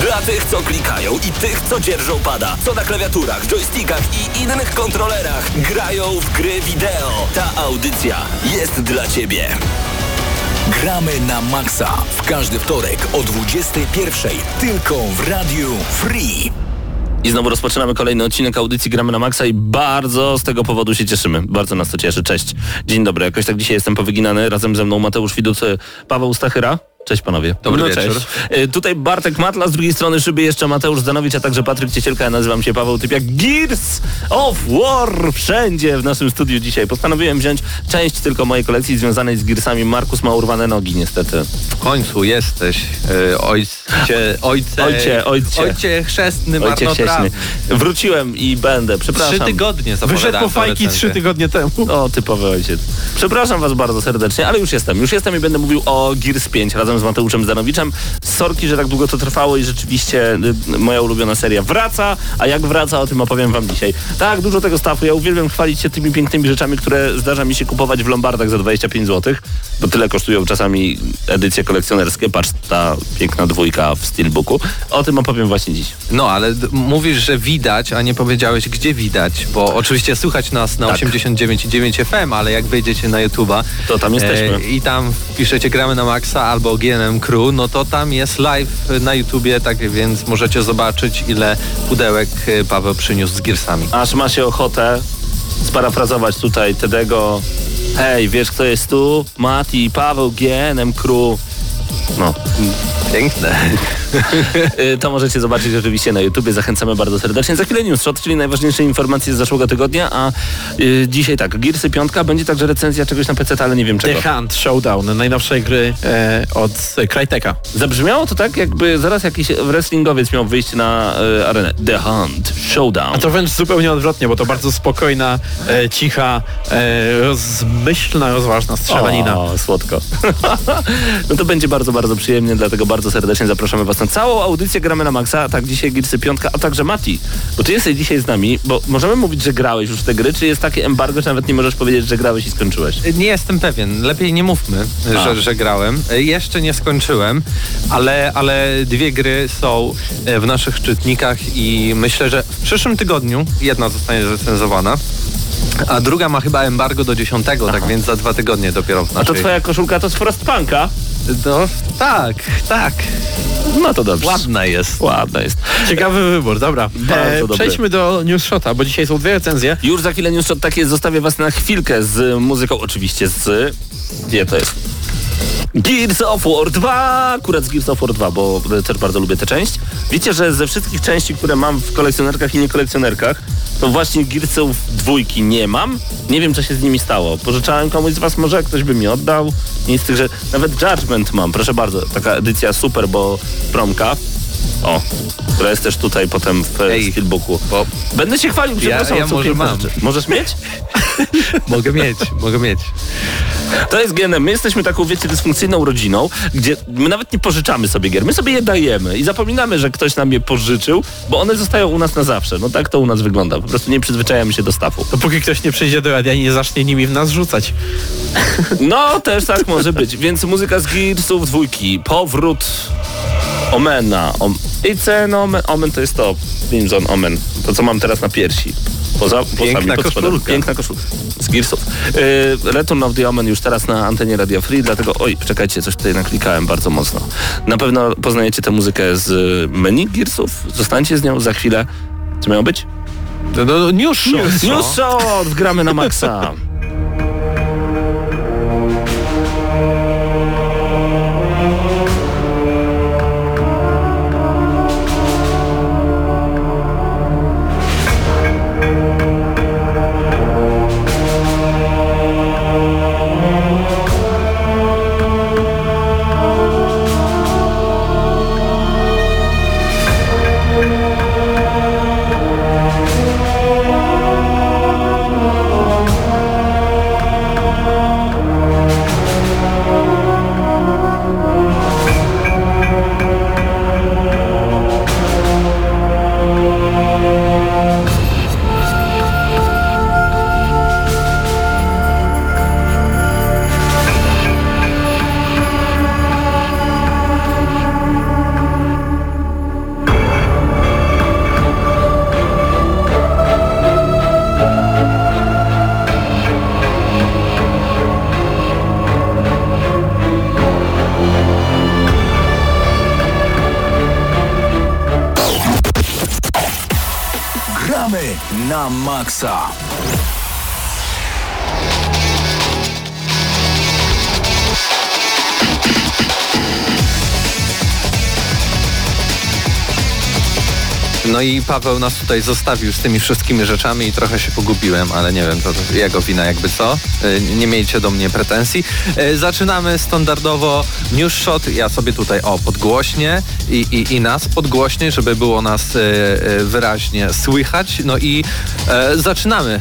Dla tych, co klikają i tych, co dzierżą pada, co na klawiaturach, joystickach i innych kontrolerach grają w gry wideo. Ta audycja jest dla Ciebie. Gramy na maksa w każdy wtorek o 21.00 tylko w Radiu Free. I znowu rozpoczynamy kolejny odcinek audycji Gramy na Maxa i bardzo z tego powodu się cieszymy. Bardzo nas to cieszy. Cześć. Dzień dobry. Jakoś tak dzisiaj jestem powyginany. Razem ze mną Mateusz Widut, Paweł Stachyra. Cześć panowie. Dobry no, wieczór. Cześć. Tutaj Bartek Matla, z drugiej strony szyby jeszcze Mateusz Zdanowicz, a także Patryk Ciecielka. Ja nazywam się Paweł Typiak. Gears of War wszędzie w naszym studiu dzisiaj. Postanowiłem wziąć część tylko mojej kolekcji związanej z Gearsami. Markus ma urwane nogi niestety. W końcu jesteś yy, ojcie, ojce, ojcie, ojcie, ojcie chrzestny ojcie chrzestny. Wróciłem i będę, przepraszam. Trzy tygodnie Wyszedł po fajki trzy tygodnie temu. O, typowy ojciec. Przepraszam was bardzo serdecznie, ale już jestem. Już jestem i będę mówił o Gears 5 razem razem z Mateuszem Zdanowiczem. Sorki, że tak długo to trwało i rzeczywiście y, moja ulubiona seria wraca, a jak wraca, o tym opowiem wam dzisiaj. Tak, dużo tego stafu. Ja uwielbiam chwalić się tymi pięknymi rzeczami, które zdarza mi się kupować w Lombardach za 25 zł, bo tyle kosztują czasami edycje kolekcjonerskie. Patrz, ta piękna dwójka w Steelbooku. O tym opowiem właśnie dziś. No, ale mówisz, że widać, a nie powiedziałeś, gdzie widać, bo oczywiście słychać nas na tak. 89,9 FM, ale jak wejdziecie na YouTube'a, to tam jesteśmy. E, I tam piszecie gramy na maksa albo GNM Crew, no to tam jest live na YouTubie, tak więc możecie zobaczyć, ile pudełek e, Paweł przyniósł z Gearsami. Aż ma się ochotę sparafrazować tutaj Tedego. Hej, wiesz kto jest tu? Mati, Paweł, GNM Crew. No. Piękne. Y, to możecie zobaczyć oczywiście na YouTubie. Zachęcamy bardzo serdecznie. Za chwilę News Shot, czyli najważniejsze informacje z zeszłego tygodnia, a y, dzisiaj tak, Gearsy piątka, będzie także recenzja czegoś na PC, ale nie wiem czego. The Hunt Showdown, najnowszej gry e, od Cryteka. Zabrzmiało to tak, jakby zaraz jakiś wrestlingowiec miał wyjść na e, arenę. The Hunt Showdown. A to wręcz zupełnie odwrotnie, bo to bardzo spokojna, e, cicha, e, rozmyślna, rozważna strzelanina. O, słodko. no to będzie bardzo, bardzo przyjemnie, dlatego bardzo serdecznie zapraszamy Was całą audycję Gramy na Maxa, tak dzisiaj Girsy Piątka, a także Mati, bo Ty jesteś dzisiaj z nami, bo możemy mówić, że grałeś już w te gry, czy jest takie embargo, że nawet nie możesz powiedzieć, że grałeś i skończyłeś? Nie jestem pewien, lepiej nie mówmy, że, że, grałem. Jeszcze nie skończyłem, ale, ale dwie gry są e, w naszych czytnikach i myślę, że w przyszłym tygodniu jedna zostanie zrecenzowana. A druga ma chyba embargo do 10, tak Aha. tak więc za dwa tygodnie dopiero w naszej... A to twoja koszulka to z Frostpunka? No, tak, tak. No to dobrze. Ładna jest. Ładna jest. Ciekawy wybór, dobra. E, przejdźmy do News Shota, bo dzisiaj są dwie recenzje. Już za chwilę News Shot tak jest. Zostawię was na chwilkę z muzyką, oczywiście z... Gdzie to jest? Gears of War 2! Akurat z Gears of War 2, bo też bardzo lubię tę część. Wiecie, że ze wszystkich części, które mam w kolekcjonerkach i niekolekcjonerkach, to właśnie Gearsów dwójki nie mam. Nie wiem, co się z nimi stało. Pożyczałem komuś z was, może ktoś by mi oddał. Nic z tych, że nawet Judgment mam, proszę bardzo. Taka edycja super, bo promka. O, która jest też tutaj potem w Ej, Steelbooku. Bo będę się chwalił, przepraszam. Ja, ja może mam. Rzeczy. Możesz mieć? mogę mieć, mogę mieć. To jest genem. My jesteśmy taką, wiecie, dysfunkcyjną rodziną, gdzie my nawet nie pożyczamy sobie gier. My sobie je dajemy i zapominamy, że ktoś nam je pożyczył, bo one zostają u nas na zawsze. No tak to u nas wygląda. Po prostu nie przyzwyczajamy się do stafu. Dopóki ktoś nie przyjdzie do radia i nie zacznie nimi w nas rzucać. No, też tak może być. Więc muzyka z Gearsów dwójki. Powrót Omena. Om an Omen. Omen to jest to. Crimson Omen. To, co mam teraz na piersi. Poza, Piękna poza koszulka. Piękna koszulka. Z Gearsów. Yy, Return of the Omen już teraz na antenie Radio Free, dlatego oj, czekajcie, coś tutaj naklikałem bardzo mocno. Na pewno poznajecie tę muzykę z menu Gearsów. Zostańcie z nią za chwilę. Co miało być? No, no, news show. News, news show! Gramy na maksa. I Paweł nas tutaj zostawił z tymi wszystkimi rzeczami i trochę się pogubiłem, ale nie wiem, to, to jego wina jakby co. E, Nie miejcie do mnie pretensji. E, Zaczynamy standardowo news shot. Ja sobie tutaj o podgłośnie i, i, i nas podgłośnie, żeby było nas e, wyraźnie słychać. No i e, zaczynamy.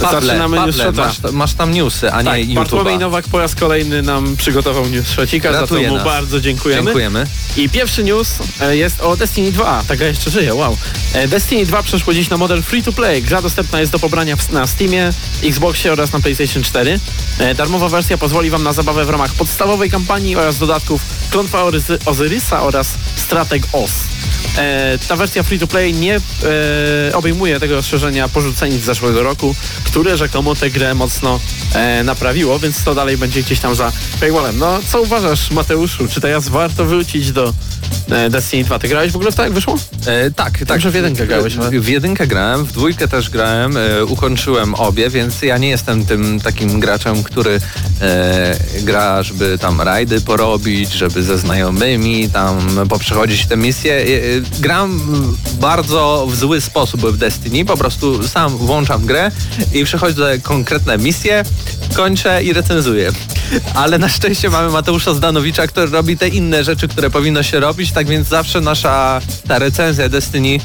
Pawle, Zaczynamy news Pawle, masz, masz tam newsy, a Tak, nie Bartłomiej. Nowak po raz kolejny nam przygotował news shocika, za to mu nas. bardzo dziękujemy. Dziękujemy. I pierwszy news e, jest o Destiny 2. Taka jeszcze żyje, wow. E, Destiny 2 przeszło dziś na model free to play. Gra dostępna jest do pobrania na Steamie, Xboxie oraz na PlayStation 4. E, Darmowa wersja pozwoli Wam na zabawę w ramach podstawowej kampanii oraz dodatków Klątwa Ozyrysa oraz Strateg OS. E, ta wersja free to play nie e, obejmuje tego rozszerzenia porzuceni z zeszłego roku, które rzekomo tę grę mocno e, naprawiło, więc to dalej będzie gdzieś tam za paywallem. No, co uważasz, Mateuszu? Czy teraz warto wrócić do Destiny 2? Ty grałeś w ogóle w tak, jak wyszło? E, tak, tak. W jedynkę grałeś, ale- W jedynkę grałem, w dwójkę też grałem, e, ukończyłem obie, więc ja nie jestem tym takim graczem, który e, gra, żeby tam rajdy porobić, żeby ze znajomymi tam poprzechodzić te misje. E, e, gram bardzo w zły sposób w Destiny, po prostu sam włączam grę i przechodzę konkretne misje, kończę i recenzuję. Ale na szczęście mamy Mateusza Zdanowicza, który robi te inne rzeczy, które powinno się robić, tak więc zawsze nasza ta recenzja Destiny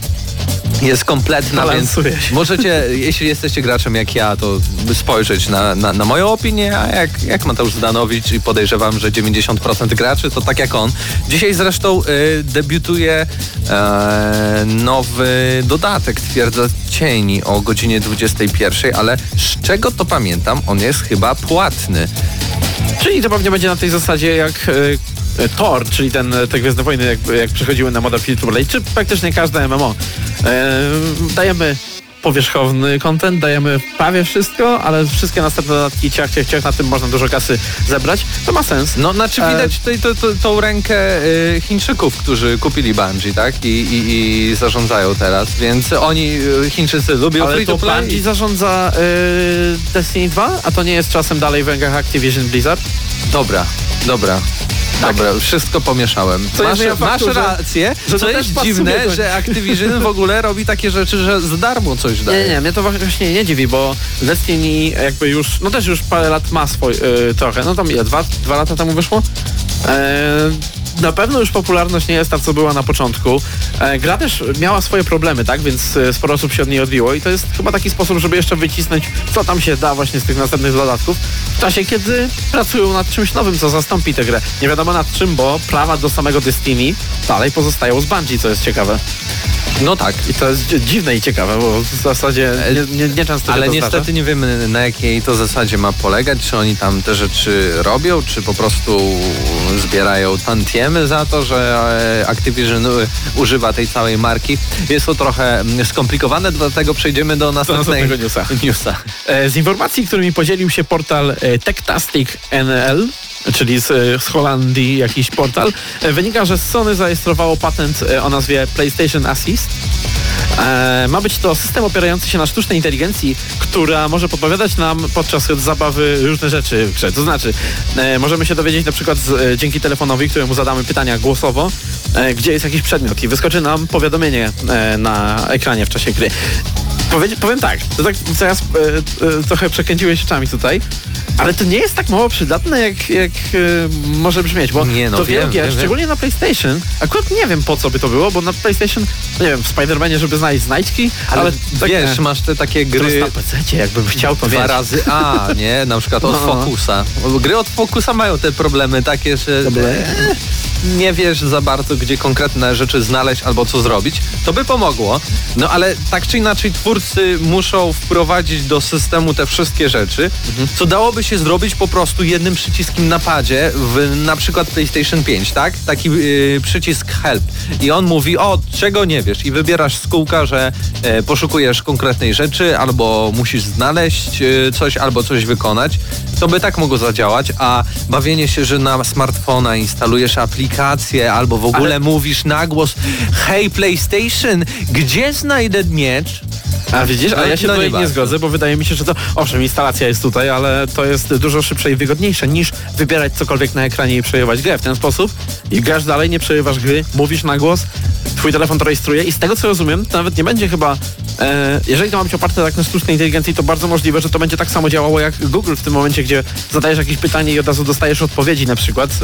jest kompletna, więc się. możecie, jeśli jesteście graczem jak ja, to spojrzeć na, na, na moją opinię, a jak, jak Mateusz Zdanowicz i podejrzewam, że 90% graczy, to tak jak on. Dzisiaj zresztą y, debiutuje e, nowy dodatek, twierdza cieni o godzinie 21, ale z czego to pamiętam, on jest chyba płatny. Czyli to pewnie będzie na tej zasadzie jak e, Thor, czyli ten, e, te Gwiezdne Wojny, jak, jak przechodziły na free to play, czy praktycznie każde MMO. E, dajemy powierzchowny content, dajemy prawie wszystko, ale wszystkie następne dodatki ciach, ciach, ciach, na tym można dużo kasy zebrać. To ma sens. No, znaczy E, widać tutaj to, to, tą rękę y, Chińczyków, którzy kupili Bungie, tak? I, i, I zarządzają teraz, więc oni, y, Chińczycy, lubią Ale free to play. Bungie zarządza e, Destiny 2, a to nie jest czasem dalej w rękach Activision Blizzard? Dobra, dobra. Dobra, wszystko pomieszałem. Co masz, masz rację, że to co jest dziwne, że Activision w ogóle robi takie rzeczy, że za darmo coś daje. Nie, nie, mnie to właśnie nie dziwi, bo Destiny jakby już, no też już parę lat ma swój, y, trochę, no tam ile, dwa, dwa lata temu wyszło? E, na pewno już popularność nie jest ta, co była na początku. E, gra też miała swoje problemy, tak, więc e, sporo osób się od niej odbiło i to jest chyba taki sposób, żeby jeszcze wycisnąć, co tam się da właśnie z tych następnych dodatków, w czasie, kiedy pracują nad czymś nowym, co zastąpi tę grę. Nie wiadomo nad czym, bo prawa do samego Destiny dalej pozostają z Bungie, co jest ciekawe. No tak. I to jest dzi- dziwne i ciekawe, bo w zasadzie nie, nie, nie często Ale się to niestety nie wiemy na jakiej to zasadzie ma polegać, czy oni tam te rzeczy robią, czy po prostu zbierają tantiemy za to, że e, Activision e, używa tej całej marki. Jest to trochę mm, skomplikowane, dlatego przejdziemy do następnego newsa. newsa. E, Z informacji, którymi podzielił się portal e, Techtastic NL, czyli z, z Holandii jakiś portal, e, wynika, że Sony zarejestrowało patent e, o nazwie PlayStation Assist. E, Ma być to system opierający się na sztucznej inteligencji, która może podpowiadać nam podczas zabawy różne rzeczy w grze. To znaczy, możemy się dowiedzieć na przykład z, dzięki telefonowi, któremu zadamy pytania głosowo, gdzie jest jakiś przedmiot i wyskoczy nam powiadomienie na ekranie w czasie gry. Powie, powiem tak, to tak teraz e, e, trochę przekręciłeś oczami tutaj, ale to nie jest tak mało przydatne, jak, jak e, może brzmieć, bo Nie, no to wiem, gier, wiem, wiem. szczególnie na PlayStation, akurat nie wiem po co by to było, bo na PlayStation, no nie wiem, w Spider-Manie, żeby znaleźć znajdźki, ale, Ale, tak, wiesz, masz te takie gry... na PC, jakbym chciał to Dwa razy A, nie? Na przykład od No. Focusa. Gry od Focusa mają te problemy takie, że Problemy? Nie wiesz za bardzo, gdzie konkretne rzeczy znaleźć albo co zrobić. To by pomogło. No ale tak czy inaczej twórcy muszą wprowadzić do systemu te wszystkie rzeczy, co dałoby się zrobić po prostu jednym przyciskiem na padzie w na przykład PlayStation 5, tak? Taki yy, przycisk help. I on mówi, o, czego nie wiesz i wybierasz z kółka, że e, poszukujesz konkretnej rzeczy albo musisz znaleźć e, coś albo coś wykonać. To by tak mogło zadziałać, a bawienie się, że na smartfona instalujesz aplikację albo w ogóle Ale- mówisz na głos hej PlayStation, gdzie znajdę miecz? A widzisz, a No, ja się no tutaj nie nie, zgodzę, bo wydaje mi się, że to, owszem, instalacja jest tutaj, ale to jest dużo szybsze i wygodniejsze niż wybierać cokolwiek na ekranie i przerywać grę. W ten sposób i grasz dalej, nie przerywasz gry, mówisz na głos, twój telefon to rejestruje i z tego co rozumiem, to nawet nie będzie chyba, e, jeżeli to ma być oparte tak na sztucznej inteligencji, to bardzo możliwe, że to będzie tak samo działało jak Google w tym momencie, gdzie zadajesz jakieś pytanie i od razu dostajesz odpowiedzi na przykład, e,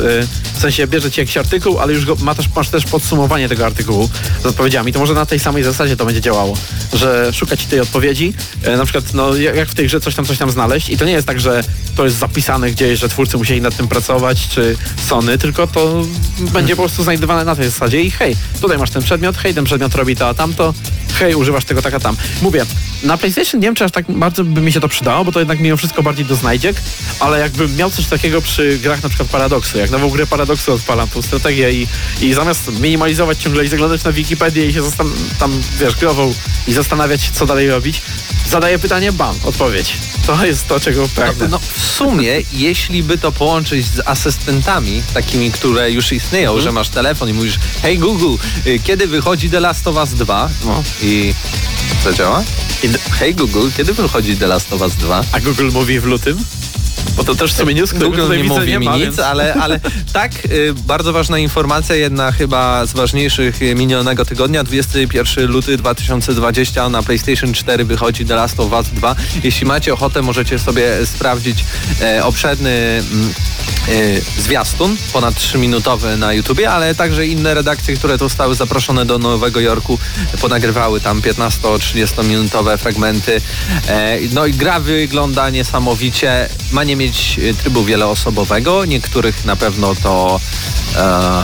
w sensie bierze ci jakiś artykuł, ale już go, ma też, masz też podsumowanie tego artykułu z odpowiedziami. To może na tej samej zasadzie to będzie działało, że szuka ci tej odpowiedzi, e, na przykład no, jak jak w tej grze coś tam, coś tam znaleźć. I to nie jest tak, że to jest zapisane gdzieś, że twórcy musieli nad tym pracować, czy Sony, tylko to będzie po prostu znajdowane na tej zasadzie i hej, tutaj masz ten przedmiot, hej, ten przedmiot robi to, a tamto, hej, używasz tego tak, a tam. Mówię, na PlayStation nie wiem, czy aż tak bardzo by mi się to przydało, bo to jednak mimo wszystko bardziej do znajdziek, ale jakbym miał coś takiego przy grach na przykład Paradoxu, jak nową grę Paradoxu odpalam, tą strategię i, i zamiast minimalizować ciągle i zaglądać na Wikipedię i się zastan- tam, wiesz, grową i zastanawiać co dalej robić, zadaję pytanie, bam, odpowiedź. To jest to, czego pragnę. No, w sumie, jeśli by to połączyć z asystentami, takimi, które już istnieją, Mhm. że masz telefon i mówisz Hej Google, y, kiedy wychodzi The Last of Us 2? No. I co działa? I- Hej Google, kiedy wychodzi The Last of Us 2? A Google mówi w lutym? Bo to też w sumie który Google nie mówi nie mi nic, ale, ale tak, y, bardzo ważna informacja, jedna chyba z ważniejszych y, minionego tygodnia, 21 luty 2020 na PlayStation 4 wychodzi The Last of Us 2. Jeśli macie ochotę, możecie sobie sprawdzić e, obszerny mm, e, zwiastun, ponad 3-minutowy na YouTubie, ale także inne redakcje, które zostały zaproszone do Nowego Jorku, ponagrywały tam 15-30 minutowe fragmenty. E, no i gra wygląda niesamowicie. Ma nie mieć e, trybu wieloosobowego. Niektórych na pewno to e,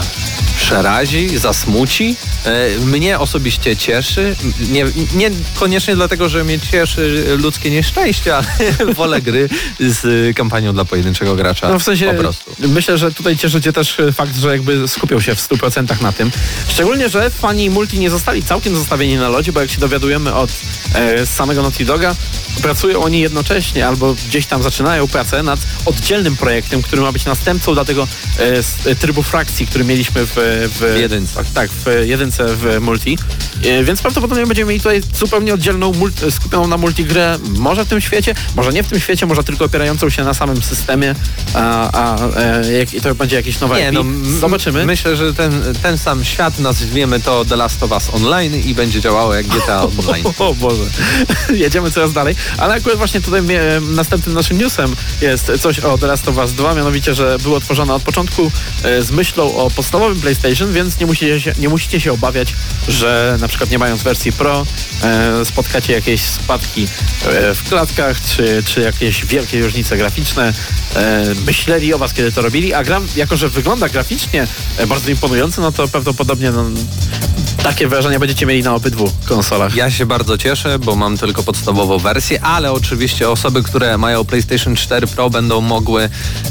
przerazi, zasmuci. E, mnie osobiście cieszy. Nie, nie koniecznie dlatego, że mnie cieszy ludzkie nieszczęście, ale wolę gry z kampanią dla pojedynczego gracza. No w sensie, po prostu. myślę, że tutaj cieszy cię też fakt, że jakby skupią się w 100% na tym. Szczególnie, że fani multi nie zostali całkiem zostawieni na lodzie, bo jak się dowiadujemy od e, samego Naughty Doga, pracują oni jednocześnie albo gdzieś tam zaczynają pracę nad oddzielnym projektem, który ma być następcą dla tego e, e, trybu frakcji, który mieliśmy w, w, W jedynce. Tak, w jedynce w multi. E, więc prawdopodobnie będziemy mieli tutaj zupełnie oddzielną, multi, skupioną na multigrę, może w tym świecie, może nie w tym świecie, może tylko opierającą się na samym systemie, a, a e, jak, to będzie jakieś nowe Nie, no, Zobaczymy. Myślę, że ten, ten sam świat, nazwiemy to The Last of Us Online i będzie działało jak GTA Online. O Boże, jedziemy coraz dalej. Ale akurat właśnie tutaj e, następnym naszym newsem jest coś o The Last of Us 2, mianowicie, że było tworzone od początku e, z myślą o podstawowym PlayStation, więc nie musicie się, nie musicie się obawiać, że na przykład nie mając wersji Pro e, spotkacie jakieś spadki e, w klatkach, czy, czy jakieś wielkie różnice graficzne. Myśleli o was, kiedy to robili, a gra, jako że wygląda graficznie bardzo imponująco, no to prawdopodobnie no, takie wrażenia będziecie mieli na obydwu konsolach. Ja się bardzo cieszę, bo mam tylko podstawową wersję, ale oczywiście osoby, które mają PlayStation 4 Pro będą mogły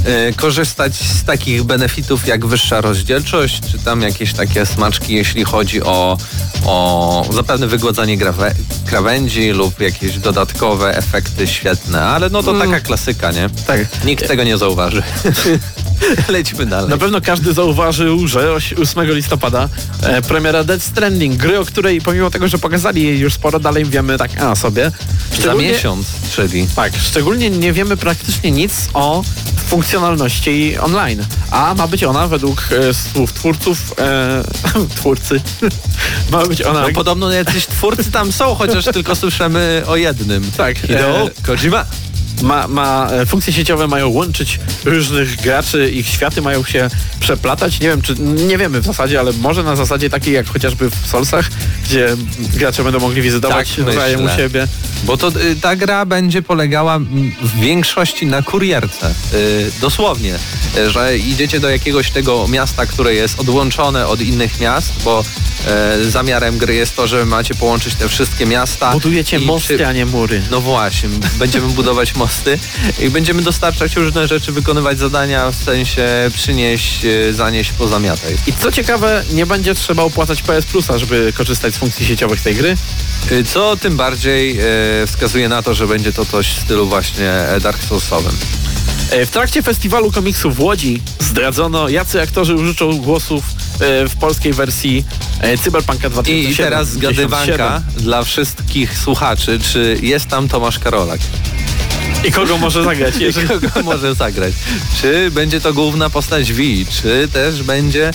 e, korzystać z takich benefitów jak wyższa rozdzielczość, czy tam jakieś takie smaczki, jeśli chodzi o, o zapewne wygładzanie grawe, krawędzi lub jakieś dodatkowe efekty świetne, ale no to Mm. taka klasyka, nie? Tak. Nikt tego nie zauważy. Lećmy dalej. Na pewno każdy zauważył, że oś- 8 listopada e, premiera Dead Stranding, gry, o której pomimo tego, że pokazali jej już sporo, dalej wiemy tak a sobie. Za miesiąc, czyli Tak, szczególnie nie wiemy praktycznie nic o funkcjonalności online. A ma być ona według e, słów twórców, e, twórcy, ma być ona... No podobno jacyś twórcy tam są, chociaż tylko słyszymy o jednym. Tak, Hideo e, Kojima. Ma, ma e, funkcje sieciowe mają łączyć różnych graczy, ich światy mają się przeplatać. Nie wiem, czy nie wiemy w zasadzie, ale może na zasadzie takiej jak chociażby w Solsach, gdzie gracze będą mogli wizytować Tak, nawzajem u siebie. Bo to y, ta gra będzie polegała w większości na kurierce. Y, dosłownie. Y, Że idziecie do jakiegoś tego miasta, które jest odłączone od innych miast, bo y, zamiarem gry jest to, że macie połączyć te wszystkie miasta. Budujecie mosty, przy- a nie mury. No właśnie, będziemy budować mosty i będziemy dostarczać różne rzeczy, wykonywać zadania, w sensie przynieść, y, zanieść, pozamiataj. I co ciekawe, nie będzie trzeba opłacać PS Plusa, żeby korzystać z funkcji sieciowych tej gry. Y, Co tym bardziej wskazuje na to, że będzie to coś w stylu właśnie e, Dark Soulsowym. E, W trakcie festiwalu komiksów w Łodzi zdradzono, jacy aktorzy użyczą głosów w polskiej wersji e, Cyberpunka 2007. I teraz zgadywanka dla wszystkich słuchaczy, czy jest tam Tomasz Karolak? I kogo może zagrać? Jeżeli... Kogo może zagrać? Czy będzie to główna postać V, czy też będzie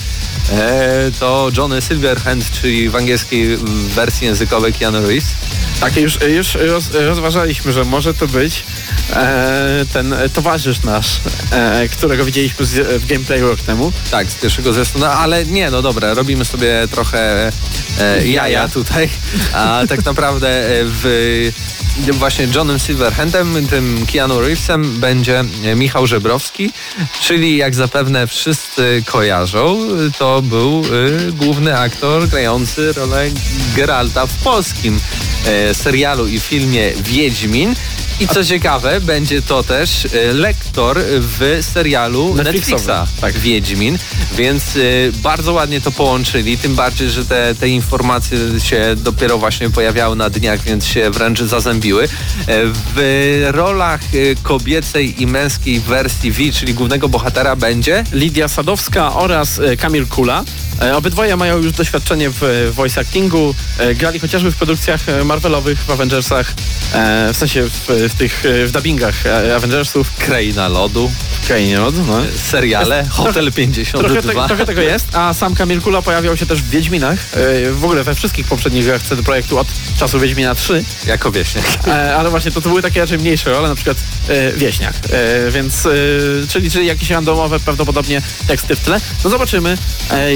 e, to Johnny Silverhand, czyli w angielskiej wersji językowej Keanu Reeves? Tak, już, już roz, rozważaliśmy, że może to być e, ten towarzysz nasz, e, którego widzieliśmy z, w gameplayu rok temu. Tak, z pierwszego zwiastuna, ale nie, no dobra, robimy sobie trochę e, jaja tutaj, a tak naprawdę e, w właśnie Johnem Silverhandem, tym Keanu Reevesem będzie Michał Żebrowski, czyli jak zapewne wszyscy kojarzą, to był y, główny aktor grający rolę Geralta w polskim y, serialu i filmie Wiedźmin. I co ciekawe, będzie to też y, lektor w serialu Netflixa, tak. Wiedźmin, więc y, bardzo ładnie to połączyli, tym bardziej, że te, te informacje się dopiero właśnie pojawiały na dniach, więc się wręcz zazębiły. W rolach kobiecej i męskiej wersji V, czyli głównego bohatera będzie Lidia Sadowska oraz Kamil Kula. E, obydwoje mają już doświadczenie w voice actingu, e, grali chociażby w produkcjach e, Marvelowych, w Avengersach, w sensie w, w tych w dubbingach Avengersów. Kraina Lodu. Krainie Lodu, no. Seriale, jest, Hotel trochę, 52. Trochę, te, trochę, tego jest, a sam Kamil Kula pojawiał się też w Wiedźminach, w ogóle we wszystkich poprzednich grach CD Projektu od czasu Wiedźmina 3. Jako wieśniak. Ale właśnie to, to były takie raczej mniejsze role, na przykład wieśniak, więc czyli, czyli jakieś randomowe prawdopodobnie teksty w tle. No zobaczymy,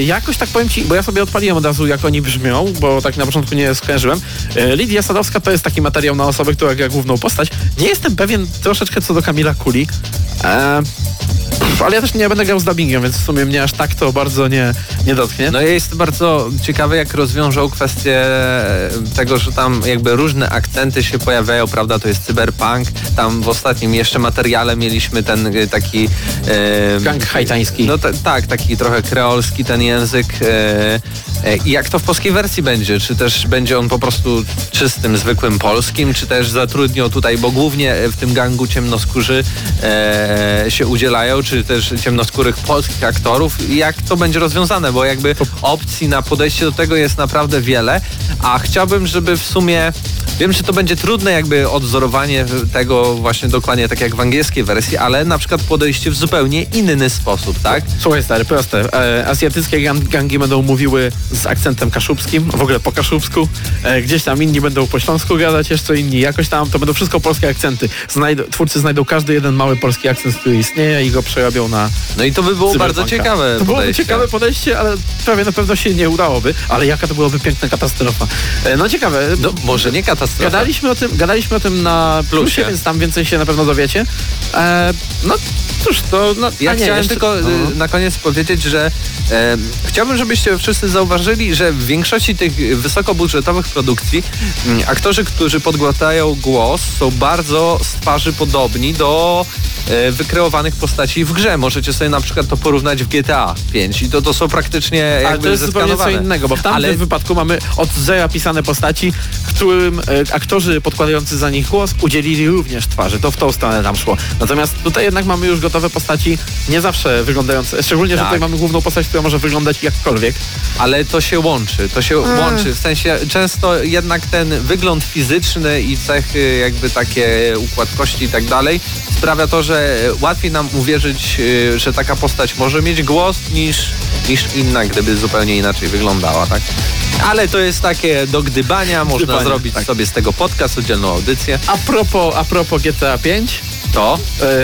jak jakoś tak powiem ci, bo ja sobie odpaliłem od razu, jak oni brzmią, bo tak na początku nie skojarzyłem. E, Lidia Sadowska to jest taki materiał na osobę, która gra główną postać. Nie jestem pewien troszeczkę co do Kamila Kuli. E, ale ja też nie będę grał z dubbingiem, więc w sumie mnie aż tak to bardzo nie, nie dotknie. No jest bardzo ciekawe, jak rozwiążą kwestię tego, że tam jakby różne akcenty się pojawiają, prawda, to jest cyberpunk, tam w ostatnim jeszcze materiale mieliśmy ten e, taki... E, Gang haitański. No tak, taki trochę kreolski ten język. E, e, I jak to w polskiej wersji będzie? Czy też będzie on po prostu czystym, zwykłym polskim, czy też zatrudnią tutaj, bo głównie w tym gangu ciemnoskórzy e, się udzielają, czy też ciemnoskórych polskich aktorów. Jak to będzie rozwiązane, bo jakby opcji na podejście do tego jest naprawdę wiele, a chciałbym, żeby w sumie Wiem, że to będzie trudne jakby odzorowanie tego właśnie dokładnie tak jak w angielskiej wersji, ale na przykład podejście w zupełnie inny sposób, tak? Słuchaj stary, proste. E, azjatyckie gangi będą mówiły z akcentem kaszubskim, w ogóle po kaszubsku. E, gdzieś tam inni będą po śląsku gadać, jeszcze inni jakoś tam. To będą wszystko polskie akcenty. Znajdą, twórcy znajdą każdy jeden mały polski akcent, który istnieje i go przerobią na No i to by było bardzo ciekawe To byłoby ciekawe podejście, ale prawie na pewno się nie udałoby. Ale jaka to byłaby piękna katastrofa. E, no ciekawe. No, może nie katastrofa Gadaliśmy o tym, gadaliśmy o tym na plusie, plusie więc tam więcej się na pewno dowiecie. E, no cóż, to... No, ja nie, chciałem jeszcze... tylko no. na koniec powiedzieć, że e, chciałbym, żebyście wszyscy zauważyli, że w większości tych wysokobudżetowych produkcji mm, aktorzy, którzy podgładają głos są bardzo z twarzy podobni do e, wykreowanych postaci w grze. Możecie sobie na przykład to porównać w GTA 5 i to, to są praktycznie jakby Ale to jest zupełnie co innego, bo w tamtym Ale... wypadku mamy od zera pisane postaci, którym e, aktorzy podkładający za nich głos udzielili również twarzy. To w tą stronę tam szło. Natomiast tutaj jednak mamy już gotowe postaci, nie zawsze wyglądające, szczególnie, tak. że tutaj mamy główną postać, która może wyglądać jakkolwiek. Ale to się łączy, to się hmm. łączy. W sensie często jednak ten wygląd fizyczny i cechy jakby takie układ kości i tak dalej sprawia to, że łatwiej nam uwierzyć, y, że taka postać może mieć głos niż, niż inna, gdyby zupełnie inaczej wyglądała, tak? Ale to jest takie do gdybania, można zrobić tak. sobie z tego podcast, oddzielną audycję. A propos, a propos GTA 5, to?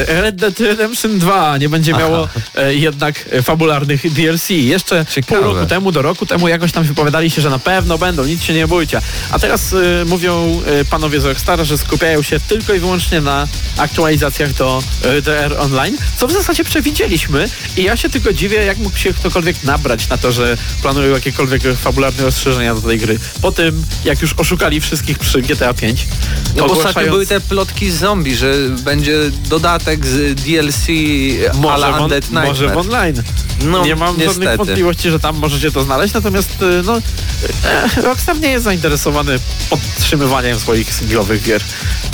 E, Red Dead Redemption 2 nie będzie Aha. miało e, jednak fabularnych DLC. Jeszcze Ciekawe. pół roku temu, do roku temu jakoś tam wypowiadali się, że na pewno będą, nic się nie bójcie. A teraz e, mówią panowie z Rockstar, że skupiają się tylko i wyłącznie na aktualizacjach do DR Online, co w zasadzie przewidzieliśmy i ja się tylko dziwię, jak mógł się ktokolwiek nabrać na to, że planują jakiekolwiek fabularne rozszerzenia do tej gry. Po tym, jak już oszukali wszystkich przy GTA 5. No bo ostatnio były te plotki z zombie, że będzie dodatek z DLC może, on, może w online. No, nie mam niestety. żadnych wątpliwości, że tam możecie to znaleźć, natomiast y, no, e, Rockstar nie jest zainteresowany podtrzymywaniem swoich singlowych gier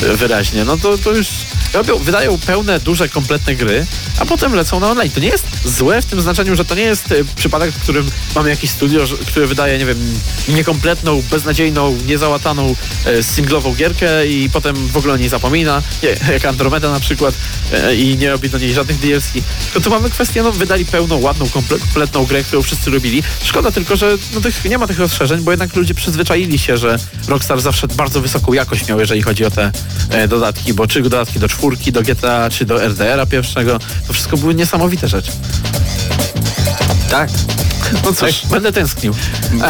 y, wyraźnie. No to, to już robią, wydają pełne, duże, kompletne gry, a potem lecą na online. To nie jest złe w tym znaczeniu, że to nie jest y, przypadek, w którym mamy jakieś studio, które wydaje, nie wiem, niekompletną, beznadziejną, niezałataną singlową gierkę i potem w ogóle o niej zapomina, nie, jak Andromeda na przykład e, i nie robi do niej żadnych DLC. To tu mamy kwestię, no wydali pełną, ładną, komple- kompletną grę, którą wszyscy lubili. Szkoda tylko, że no, tych, nie ma tych rozszerzeń, bo jednak ludzie przyzwyczaili się, że Rockstar zawsze bardzo wysoką jakość miał, jeżeli chodzi o te e, dodatki, bo czy dodatki do czwórki, do GTA, czy do RDR-a pierwszego, to wszystko były niesamowite rzeczy. Tak. No cóż, będę tęsknił.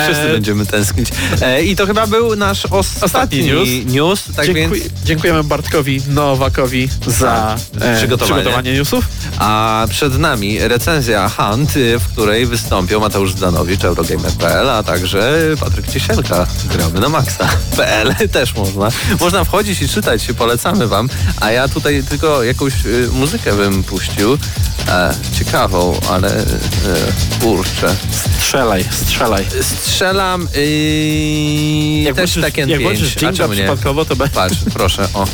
Wszyscy E, będziemy tęsknić. E, I to chyba był nasz ostatni, Ostatni news. news tak dziękuj- więc, Dziękujemy Bartkowi Nowakowi za e, Przygotowanie. przygotowanie newsów. a przed nami recenzja Hunt, y, w której wystąpią Mateusz Zdanowicz, Eurogamer.pl, a także Patryk Ciesielka, gramy na maxa.pl też można. Można wchodzić i czytać, polecamy wam, a ja tutaj tylko jakąś y, muzykę bym puścił, e, ciekawą, ale e, kurczę. Strzelaj, strzelaj. Strzelam yy, Jak też włączysz- Tekken jak 5. włączysz A Jinga czemu nie? przypadkowo, to be- Patrz, proszę, o.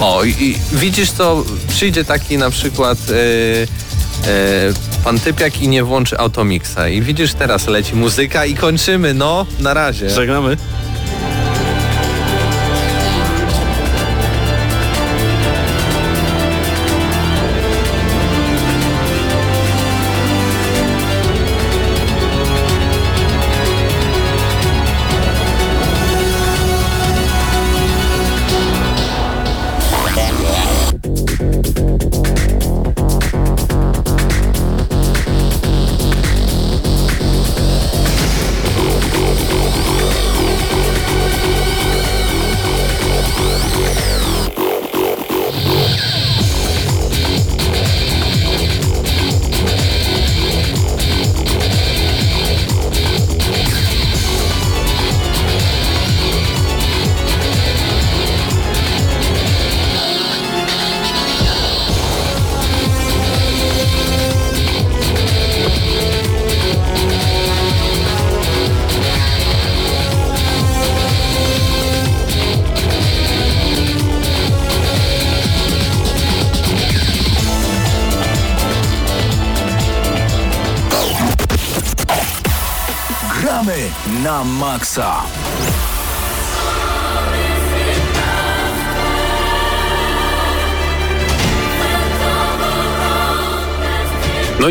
O, i, i widzisz co, przyjdzie taki na przykład yy, yy, pan typiak i nie włączy automixa i widzisz teraz leci muzyka i kończymy, no, na razie. Żegnamy.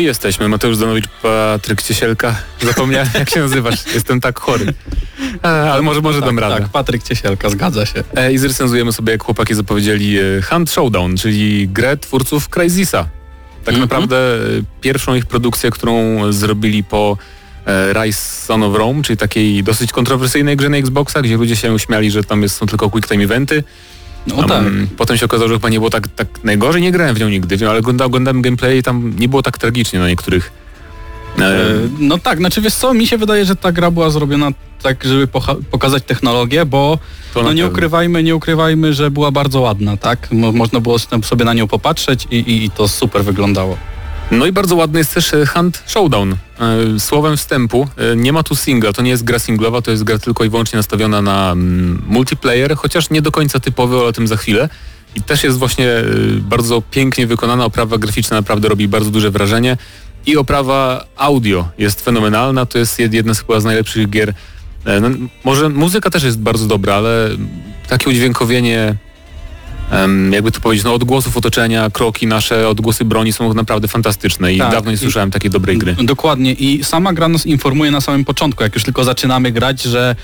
Jesteśmy. Mateusz Danowicz, Patryk Ciesielka. Zapomniałem, jak się nazywasz. Jestem tak chory. E, ale może, może dam radę. Tak, Patryk Ciesielka, zgadza się. E, I zrecenzujemy sobie, jak chłopaki zapowiedzieli, e, Hunt Showdown, czyli grę twórców Crysisa. Tak Mhm. naprawdę e, pierwszą ich produkcję, którą zrobili po Rise Son of Rome, czyli takiej dosyć kontrowersyjnej grze na Xboxa, gdzie ludzie się śmiali, że tam jest, są tylko quick time eventy. No tak. Um, Potem się okazało, że chyba nie było tak, tak najgorzej, nie grałem w nią nigdy, ale oglądałem, oglądałem gameplay i tam nie było tak tragicznie na niektórych. E, E, No tak, znaczy wiesz co, mi się wydaje, że ta gra była zrobiona tak, żeby pokazać technologię, bo no nie ukrywajmy, nie ukrywajmy, że była bardzo ładna, tak? Mo- można było sobie na nią popatrzeć i, i, i to super wyglądało. No i bardzo ładny jest też e, Hunt Showdown. E, Słowem wstępu, e, nie ma tu singla, to nie jest gra singlowa, to jest gra tylko i wyłącznie nastawiona na mm, multiplayer, chociaż nie do końca typowy, ale o tym za chwilę. I też jest właśnie bardzo pięknie wykonana, oprawa graficzna naprawdę robi bardzo duże wrażenie. I oprawa audio jest fenomenalna, to jest jed- jedna z chyba z najlepszych gier. No, może muzyka też jest bardzo dobra, ale takie udźwiękowienie jakby to powiedzieć, no odgłosów otoczenia, kroki nasze, odgłosy broni są naprawdę fantastyczne i Tak, dawno nie słyszałem takiej dobrej gry. Dokładnie i sama gra nas informuje na samym początku, jak już tylko zaczynamy grać, że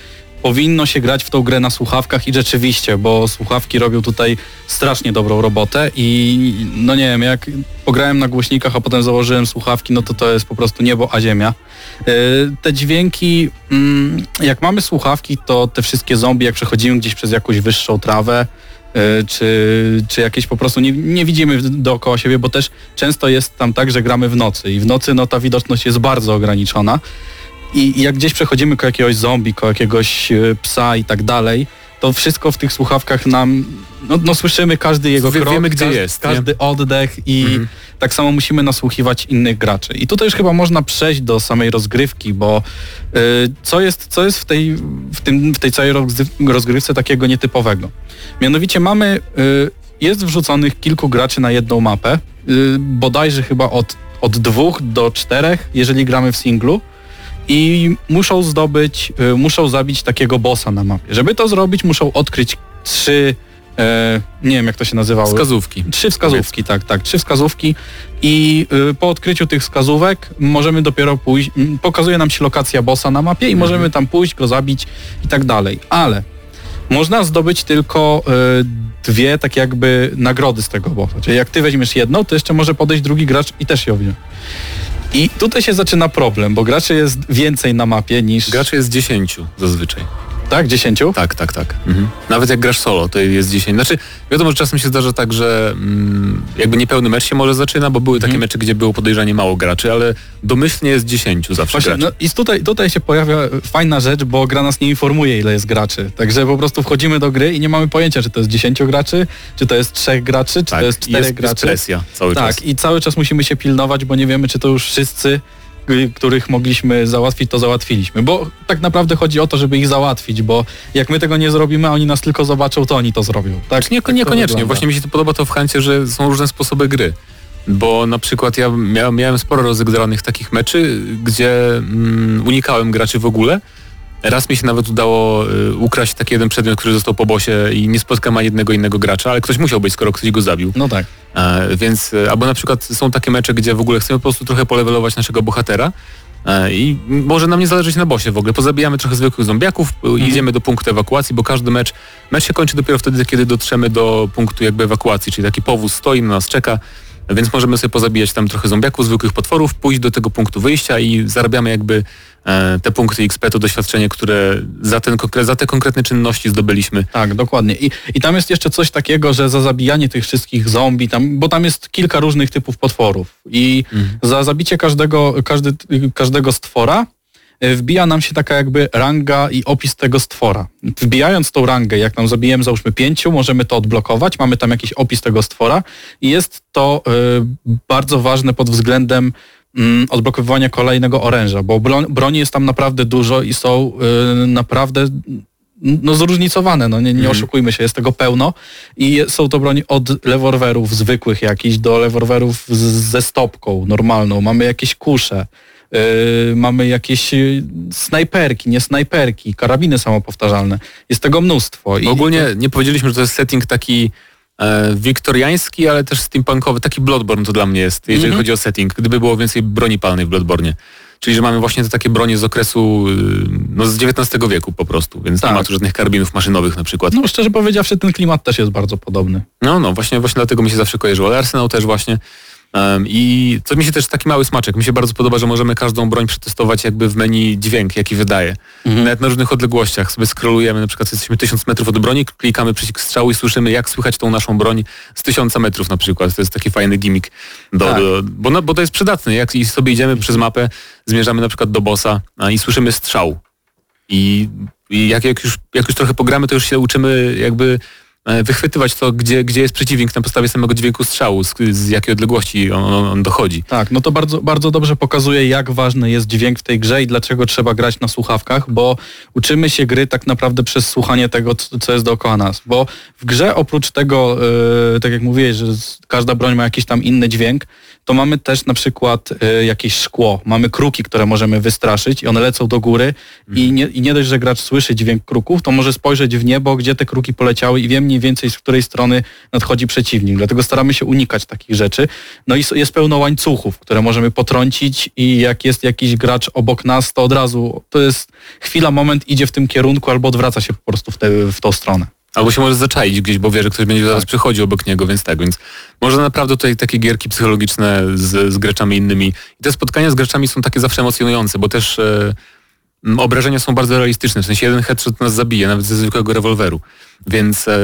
powinno się grać w tą grę na słuchawkach i rzeczywiście, bo słuchawki robią tutaj strasznie dobrą robotę i no nie wiem, jak pograłem na głośnikach, a potem założyłem słuchawki, no to to jest po prostu niebo a ziemia. Yy, Te dźwięki, mm, jak mamy słuchawki, to te wszystkie zombie, jak przechodzimy gdzieś przez jakąś wyższą trawę, czy, czy jakieś po prostu nie, nie widzimy dookoła siebie, bo też często jest tam tak, że gramy w nocy. I w nocy no ta widoczność jest bardzo ograniczona. I i jak gdzieś przechodzimy ko jakiegoś zombie, ko jakiegoś e, psa i tak dalej, to wszystko w tych słuchawkach nam, no, no słyszymy każdy jego Wie- krok, wiemy, gdzie każdy, jest, nie? każdy oddech i Mhm. tak samo musimy nasłuchiwać innych graczy. I tutaj już chyba można przejść do samej rozgrywki, bo y, co jest, co jest w, tej, w, tym, w tej całej rozgry- rozgrywce takiego nietypowego? Mianowicie mamy y, jest wrzuconych kilku graczy na jedną mapę, yy, bodajże chyba od, od dwóch do czterech, jeżeli gramy w singlu i muszą zdobyć, y, muszą zabić takiego bossa na mapie. Żeby to zrobić, muszą odkryć trzy, e, nie wiem jak to się nazywało. Wskazówki. Trzy wskazówki, tak, tak, trzy wskazówki i y, po odkryciu tych wskazówek możemy dopiero pójść, pokazuje nam się lokacja bossa na mapie i możemy tam pójść, go zabić i tak dalej. Ale można zdobyć tylko y, dwie tak jakby nagrody z tego bossa. Czyli jak ty weźmiesz jedną, to jeszcze może podejść drugi gracz i też ją wziąć. I tutaj się zaczyna problem, bo graczy jest więcej na mapie niż... Graczy jest 10 zazwyczaj. Tak, dziesięciu? Tak, tak, tak. Mhm. Nawet jak grasz solo, to jest 10. Znaczy, wiadomo, że czasem się zdarza tak, że mm, jakby niepełny mecz się może zaczyna, bo były takie mecze, gdzie było podejrzanie mało graczy, ale domyślnie jest 10 zawsze Właśnie, graczy. no i tutaj, tutaj się pojawia fajna rzecz, bo gra nas nie informuje, ile jest graczy. Także po prostu wchodzimy do gry i nie mamy pojęcia, czy to jest 10 graczy, czy to jest 3 graczy, czy tak, to jest 4 jest, jest graczy. presja cały tak, czas. i cały czas musimy się pilnować, bo nie wiemy, czy to już wszyscy, których mogliśmy załatwić, to załatwiliśmy. Bo tak naprawdę chodzi o to, żeby ich załatwić, bo jak my tego nie zrobimy, a oni nas tylko zobaczą, to oni to zrobią. Tak, Znaczy nie, tak niekoniecznie. Właśnie mi się to podoba to w Hancie, że są różne sposoby gry. Bo na przykład ja miałem, miałem sporo rozegranych takich meczy, gdzie mm, unikałem graczy w ogóle. Raz mi się nawet udało y, ukraść taki jeden przedmiot, który został po bosie i nie spotkałem ani jednego innego gracza, ale ktoś musiał być, skoro ktoś go zabił. No tak. E, więc, e, albo na przykład są takie mecze, gdzie w ogóle chcemy po prostu trochę polewelować naszego bohatera e, i może nam nie zależeć na bosie w ogóle. Pozabijamy trochę zwykłych zombiaków, mhm. idziemy do punktu ewakuacji, bo każdy mecz, mecz się kończy dopiero wtedy, kiedy dotrzemy do punktu jakby ewakuacji, czyli taki powóz stoi, na nas czeka, więc możemy sobie pozabijać tam trochę zombiaków, zwykłych potworów, pójść do tego punktu wyjścia i zarabiamy jakby e, te punkty XP, to doświadczenie, które za, ten, za te konkretne czynności zdobyliśmy. Tak, dokładnie. I, I tam jest jeszcze coś takiego, że za zabijanie tych wszystkich zombie, tam, bo tam jest kilka różnych typów potworów i za zabicie każdego, każdy, każdego stwora wbija nam się taka jakby ranga i opis tego stwora. Wbijając tą rangę, jak nam zabijemy załóżmy pięciu, możemy to odblokować, mamy tam jakiś opis tego stwora i jest to e, bardzo ważne pod względem mm, odblokowywania kolejnego oręża, bo broń, broni jest tam naprawdę dużo i są e, naprawdę no zróżnicowane, no nie, nie oszukujmy się, jest tego pełno i są to broni od rewolwerów zwykłych jakichś do rewolwerów z, ze stopką normalną, mamy jakieś kusze, mamy jakieś yy, snajperki, nie snajperki, karabiny samopowtarzalne, jest tego mnóstwo. I Ogólnie nie powiedzieliśmy, że to jest setting taki e, wiktoriański, ale też steampunkowy, taki Bloodborne to dla mnie jest, jeżeli Mhm. chodzi o setting, gdyby było więcej broni palnej w Bloodborne. Czyli, że mamy właśnie te takie bronie z okresu, y, no z XIX wieku po prostu, więc Tak. nie ma tu żadnych karabinów maszynowych na przykład. no szczerze powiedziawszy, ten klimat też jest bardzo podobny. No, no, właśnie, właśnie dlatego mi się zawsze kojarzyło. Ale Arsenal też właśnie. I to mi się też taki mały smaczek. Mi się bardzo podoba, że możemy każdą broń przetestować jakby w menu dźwięk, jaki wydaje. Nawet na różnych odległościach sobie scrollujemy, na przykład jesteśmy tysiąc metrów od broni, klikamy przycisk strzału i słyszymy, jak słychać tą naszą broń z tysiąca metrów na przykład. To jest taki fajny gimmick. Do, Tak. do, bo, no, bo to jest przydatne. Jak i sobie idziemy przez mapę, zmierzamy na przykład do bossa a, i słyszymy strzał. I, i jak, jak, już, jak już trochę pogramy, to już się uczymy jakby wychwytywać to, gdzie, gdzie jest przeciwnik na podstawie samego dźwięku strzału, z, z jakiej odległości on, on, dochodzi. Tak, no to bardzo, bardzo dobrze pokazuje, jak ważny jest dźwięk w tej grze i dlaczego trzeba grać na słuchawkach, bo uczymy się gry tak naprawdę przez słuchanie tego, co jest dookoła nas. Bo w grze oprócz tego, yy, tak jak mówiłeś, że każda broń ma jakiś tam inny dźwięk, to mamy też na przykład yy, jakieś szkło, mamy kruki, które możemy wystraszyć i one lecą do góry i, nie, i nie dość, że gracz słyszy dźwięk kruków, to może spojrzeć w niebo, gdzie te kruki poleciały i wie mniej więcej, z której strony nadchodzi przeciwnik. Dlatego staramy się unikać takich rzeczy. No i jest pełno łańcuchów, które możemy potrącić i jak jest jakiś gracz obok nas, to od razu to jest chwila, moment, idzie w tym kierunku albo odwraca się po prostu w, tę w tą stronę. Albo się może zaczaić gdzieś, bo wie, że ktoś będzie zaraz przychodził obok niego, więc tak, więc może naprawdę tutaj takie gierki psychologiczne z, z graczami innymi. I te spotkania z graczami są takie zawsze emocjonujące, bo też e, obrażenia są bardzo realistyczne, w sensie jeden headshot nas zabije, nawet ze zwykłego rewolweru. Więc e,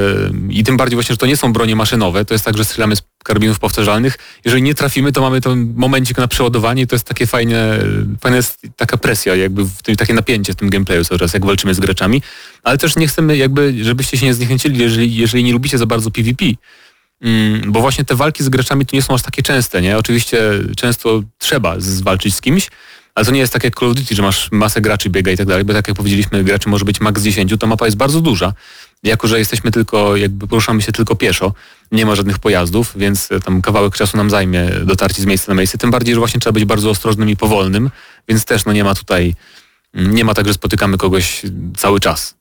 i tym bardziej właśnie, że to nie są bronie maszynowe, to jest tak, że strzelamy z karabinów powtarzalnych. Jeżeli nie trafimy, to mamy ten momencik na przeładowanie i to jest takie fajne, fajna jest taka presja, jakby tym, takie napięcie w tym gameplayu cały czas, jak walczymy z graczami. Ale też nie chcemy jakby, żebyście się nie zniechęcili, jeżeli, jeżeli nie lubicie za bardzo PvP, Mm, bo właśnie te walki z graczami tu nie są aż takie częste, nie? Oczywiście często trzeba zwalczyć z kimś, Ale to nie jest tak jak Call of Duty, że masz masę graczy biega i tak dalej, bo tak jak powiedzieliśmy, graczy może być maks 10, to mapa jest bardzo duża. Jako, że jesteśmy tylko, jakby poruszamy się tylko pieszo, nie ma żadnych pojazdów, więc e, tam kawałek czasu nam zajmie dotarcie z miejsca na miejsce. Tym bardziej, że właśnie trzeba być bardzo ostrożnym i powolnym, więc też no nie ma tutaj, nie ma tak, że spotykamy kogoś cały czas.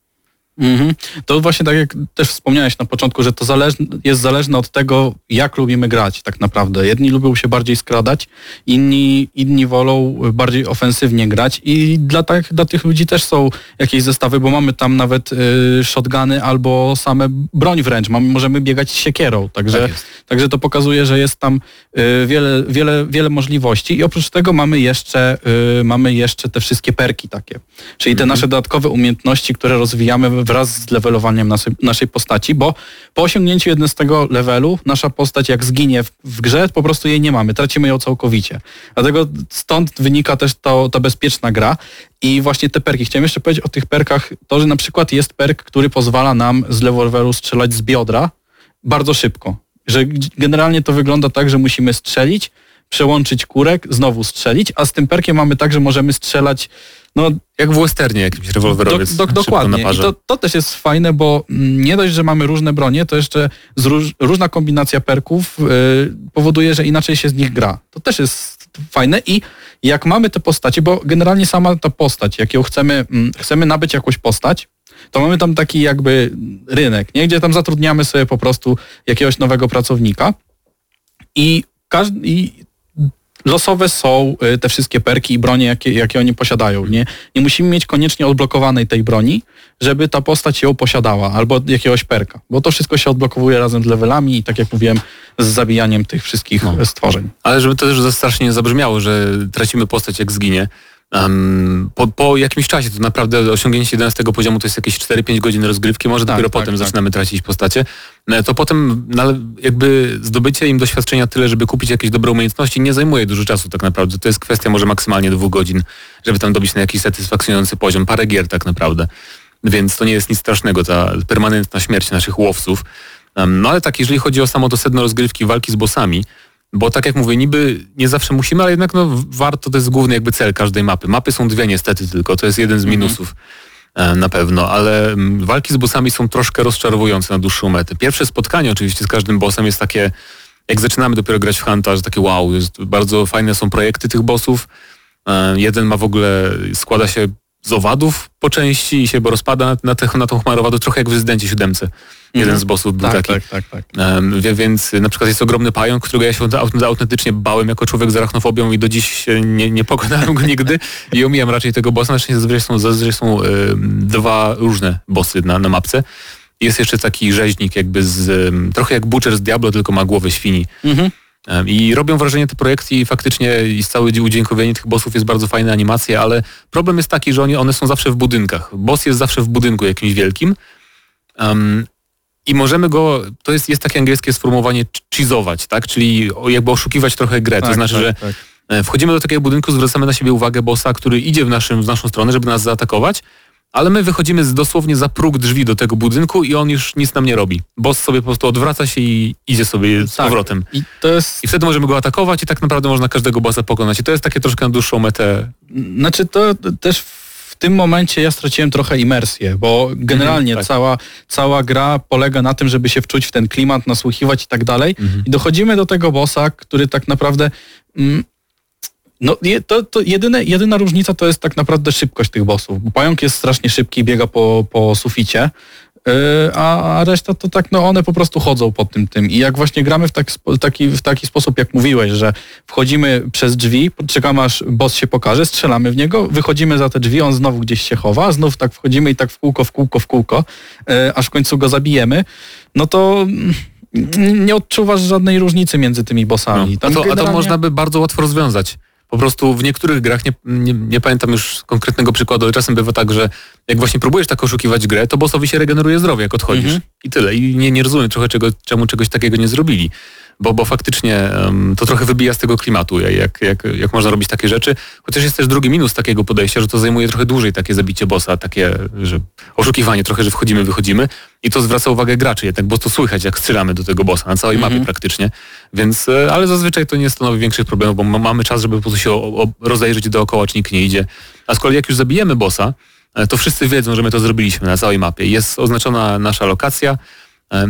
Mhm. To właśnie tak jak też wspomniałeś na początku, że to zależne, jest zależne od tego, jak lubimy grać tak naprawdę. Jedni lubią się bardziej skradać, inni, inni wolą bardziej ofensywnie grać i dla, tak, dla tych ludzi też są jakieś zestawy, bo mamy tam nawet y, shotguny albo same broń wręcz. Mamy, możemy biegać z siekierą, także, Tak także to pokazuje, że jest tam y, wiele, wiele, wiele możliwości i oprócz tego mamy jeszcze, y, mamy jeszcze te wszystkie perki takie, czyli te nasze dodatkowe umiejętności, które rozwijamy wraz z levelowaniem naszej, naszej postaci, bo po osiągnięciu jednego levelu nasza postać jak zginie w, w grze, po prostu jej nie mamy, tracimy ją całkowicie. Dlatego stąd wynika też to, ta bezpieczna gra i właśnie te perki. Chciałem jeszcze powiedzieć o tych perkach, to, że na przykład jest perk, który pozwala nam z levelu strzelać z biodra bardzo szybko. Że generalnie to wygląda tak, że musimy strzelić, przełączyć kurek, znowu strzelić, a z tym perkiem mamy tak, że możemy strzelać no, Jak w westernie jakimś do, rewolwerowiec. do, szybko dokładnie. Na I to, to też jest fajne, bo mm, nie dość, że mamy różne bronie, to jeszcze róż, różna kombinacja perków y, powoduje, że inaczej się z nich gra. To też jest fajne i jak mamy te postacie, bo generalnie sama ta postać, jak ją chcemy, mm, chcemy nabyć jakąś postać, to mamy tam taki jakby rynek, nie? gdzie tam zatrudniamy sobie po prostu jakiegoś nowego pracownika i, każdy, i losowe są y, te wszystkie perki i bronie, jakie, jakie oni posiadają. Nie, nie musimy mieć koniecznie odblokowanej tej broni, żeby ta postać ją posiadała, albo jakiegoś perka, bo to wszystko się odblokowuje razem z levelami i tak jak mówiłem, z zabijaniem tych wszystkich No. stworzeń. Ale żeby to też za strasznie nie zabrzmiało, że tracimy postać jak zginie. Um, po, po jakimś czasie, to naprawdę osiągnięcie 11 poziomu to jest jakieś 4-5 godzin rozgrywki, może Tak, dopiero tak, potem tak. zaczynamy tracić postacie. No, To potem no, jakby zdobycie im doświadczenia tyle, żeby kupić jakieś dobre umiejętności nie zajmuje dużo czasu tak naprawdę. To jest kwestia może maksymalnie dwóch godzin, żeby tam dobić na jakiś satysfakcjonujący poziom. Parę gier tak naprawdę. Więc to nie jest nic strasznego, ta permanentna śmierć naszych łowców. Um, no ale tak, jeżeli chodzi o samo to sedno rozgrywki, walki z bossami, bo tak jak mówię, niby nie zawsze musimy, ale jednak no, warto, to jest główny jakby cel każdej mapy. Mapy są dwie niestety tylko, to jest jeden z minusów e, na pewno, ale mm, walki z bossami są troszkę rozczarowujące na dłuższą metę. Pierwsze spotkanie oczywiście z każdym bossem jest takie, jak zaczynamy dopiero grać w Hunta, że takie wow, bardzo fajne są projekty tych bossów. E, jeden ma w ogóle, składa się z owadów po części i się bo rozpada na, na, te, na tą chmarowadę, trochę jak w Rezydencie 7. Jeden z bossów był Tak, taki. tak, tak, tak. Wie- więc y, na przykład jest ogromny pająk, którego ja się aut- autentycznie bałem jako człowiek z arachnofobią i do dziś się nie, nie pokonałem go nigdy i omijam raczej tego bossa. Na szczęście zazwyczaj są, zazwyczaj są em, dwa różne bossy na, na mapce. Jest jeszcze taki rzeźnik jakby z, em, trochę jak Butcher z Diablo, tylko ma głowę świni. Mhm. I robią wrażenie te projekty i faktycznie i całe udźwiękowienie tych bossów jest bardzo fajne animacje, ale problem jest taki, że oni, one są zawsze w budynkach. Boss jest zawsze w budynku jakimś wielkim. Em, i możemy go, to jest, jest takie angielskie sformułowanie cheezować, tak? Czyli jakby oszukiwać trochę grę. to Tak, znaczy, tak, że tak. e, wchodzimy do takiego budynku, zwracamy na siebie uwagę bossa, który idzie w, naszym, w naszą stronę, żeby nas zaatakować, ale my wychodzimy z, dosłownie za próg drzwi do tego budynku i on już nic nam nie robi. Boss sobie po prostu odwraca się i idzie sobie z Tak. powrotem. I to jest I wtedy możemy go atakować i tak naprawdę można każdego bossa pokonać. I to jest takie troszkę na dłuższą metę. Znaczy to też w tym momencie ja straciłem trochę imersję, bo generalnie Mhm, tak. cała, cała gra polega na tym, żeby się wczuć w ten klimat, nasłuchiwać i tak dalej. Mhm. I dochodzimy do tego bossa, który tak naprawdę... Mm, no, to, to jedyne, jedyna różnica to jest tak naprawdę szybkość tych bossów. Bo pająk jest strasznie szybki, biega po, po suficie, yy, a, a reszta to tak, no one po prostu chodzą po tym tym. I jak właśnie gramy w taki, taki, w taki sposób, jak mówiłeś, że wchodzimy przez drzwi, czekamy aż boss się pokaże, strzelamy w niego, wychodzimy za te drzwi, on znowu gdzieś się chowa, znów tak wchodzimy i tak w kółko, w kółko, w kółko, yy, aż w końcu go zabijemy, no to mm, nie odczuwasz żadnej różnicy między tymi No. bossami. A, Tam to, a to generalnie- można by bardzo łatwo rozwiązać. Po prostu w niektórych grach, nie, nie, nie pamiętam już konkretnego przykładu, ale czasem bywa tak, że jak właśnie próbujesz tak oszukiwać grę, to bossowi się regeneruje zdrowie, jak odchodzisz. Mhm. I tyle. I nie, nie rozumiem trochę, czego, czemu czegoś takiego nie zrobili. Bo, bo faktycznie to trochę wybija z tego klimatu, jak, jak, jak można robić takie rzeczy. Chociaż jest też drugi minus takiego podejścia, że to zajmuje trochę dłużej takie zabicie bossa, takie, że oszukiwanie trochę, że wchodzimy, wychodzimy i to zwraca uwagę graczy jednak, bo to słychać, jak strzelamy do tego bossa na całej mapie praktycznie. Więc, e, ale zazwyczaj to nie stanowi większych problemów, bo ma- mamy czas, żeby po prostu się o, o, rozejrzeć dookoła, czy nikt nie idzie. A z kolei jak już zabijemy bossa, e, to wszyscy wiedzą, że my to zrobiliśmy na całej mapie. Jest oznaczona nasza lokacja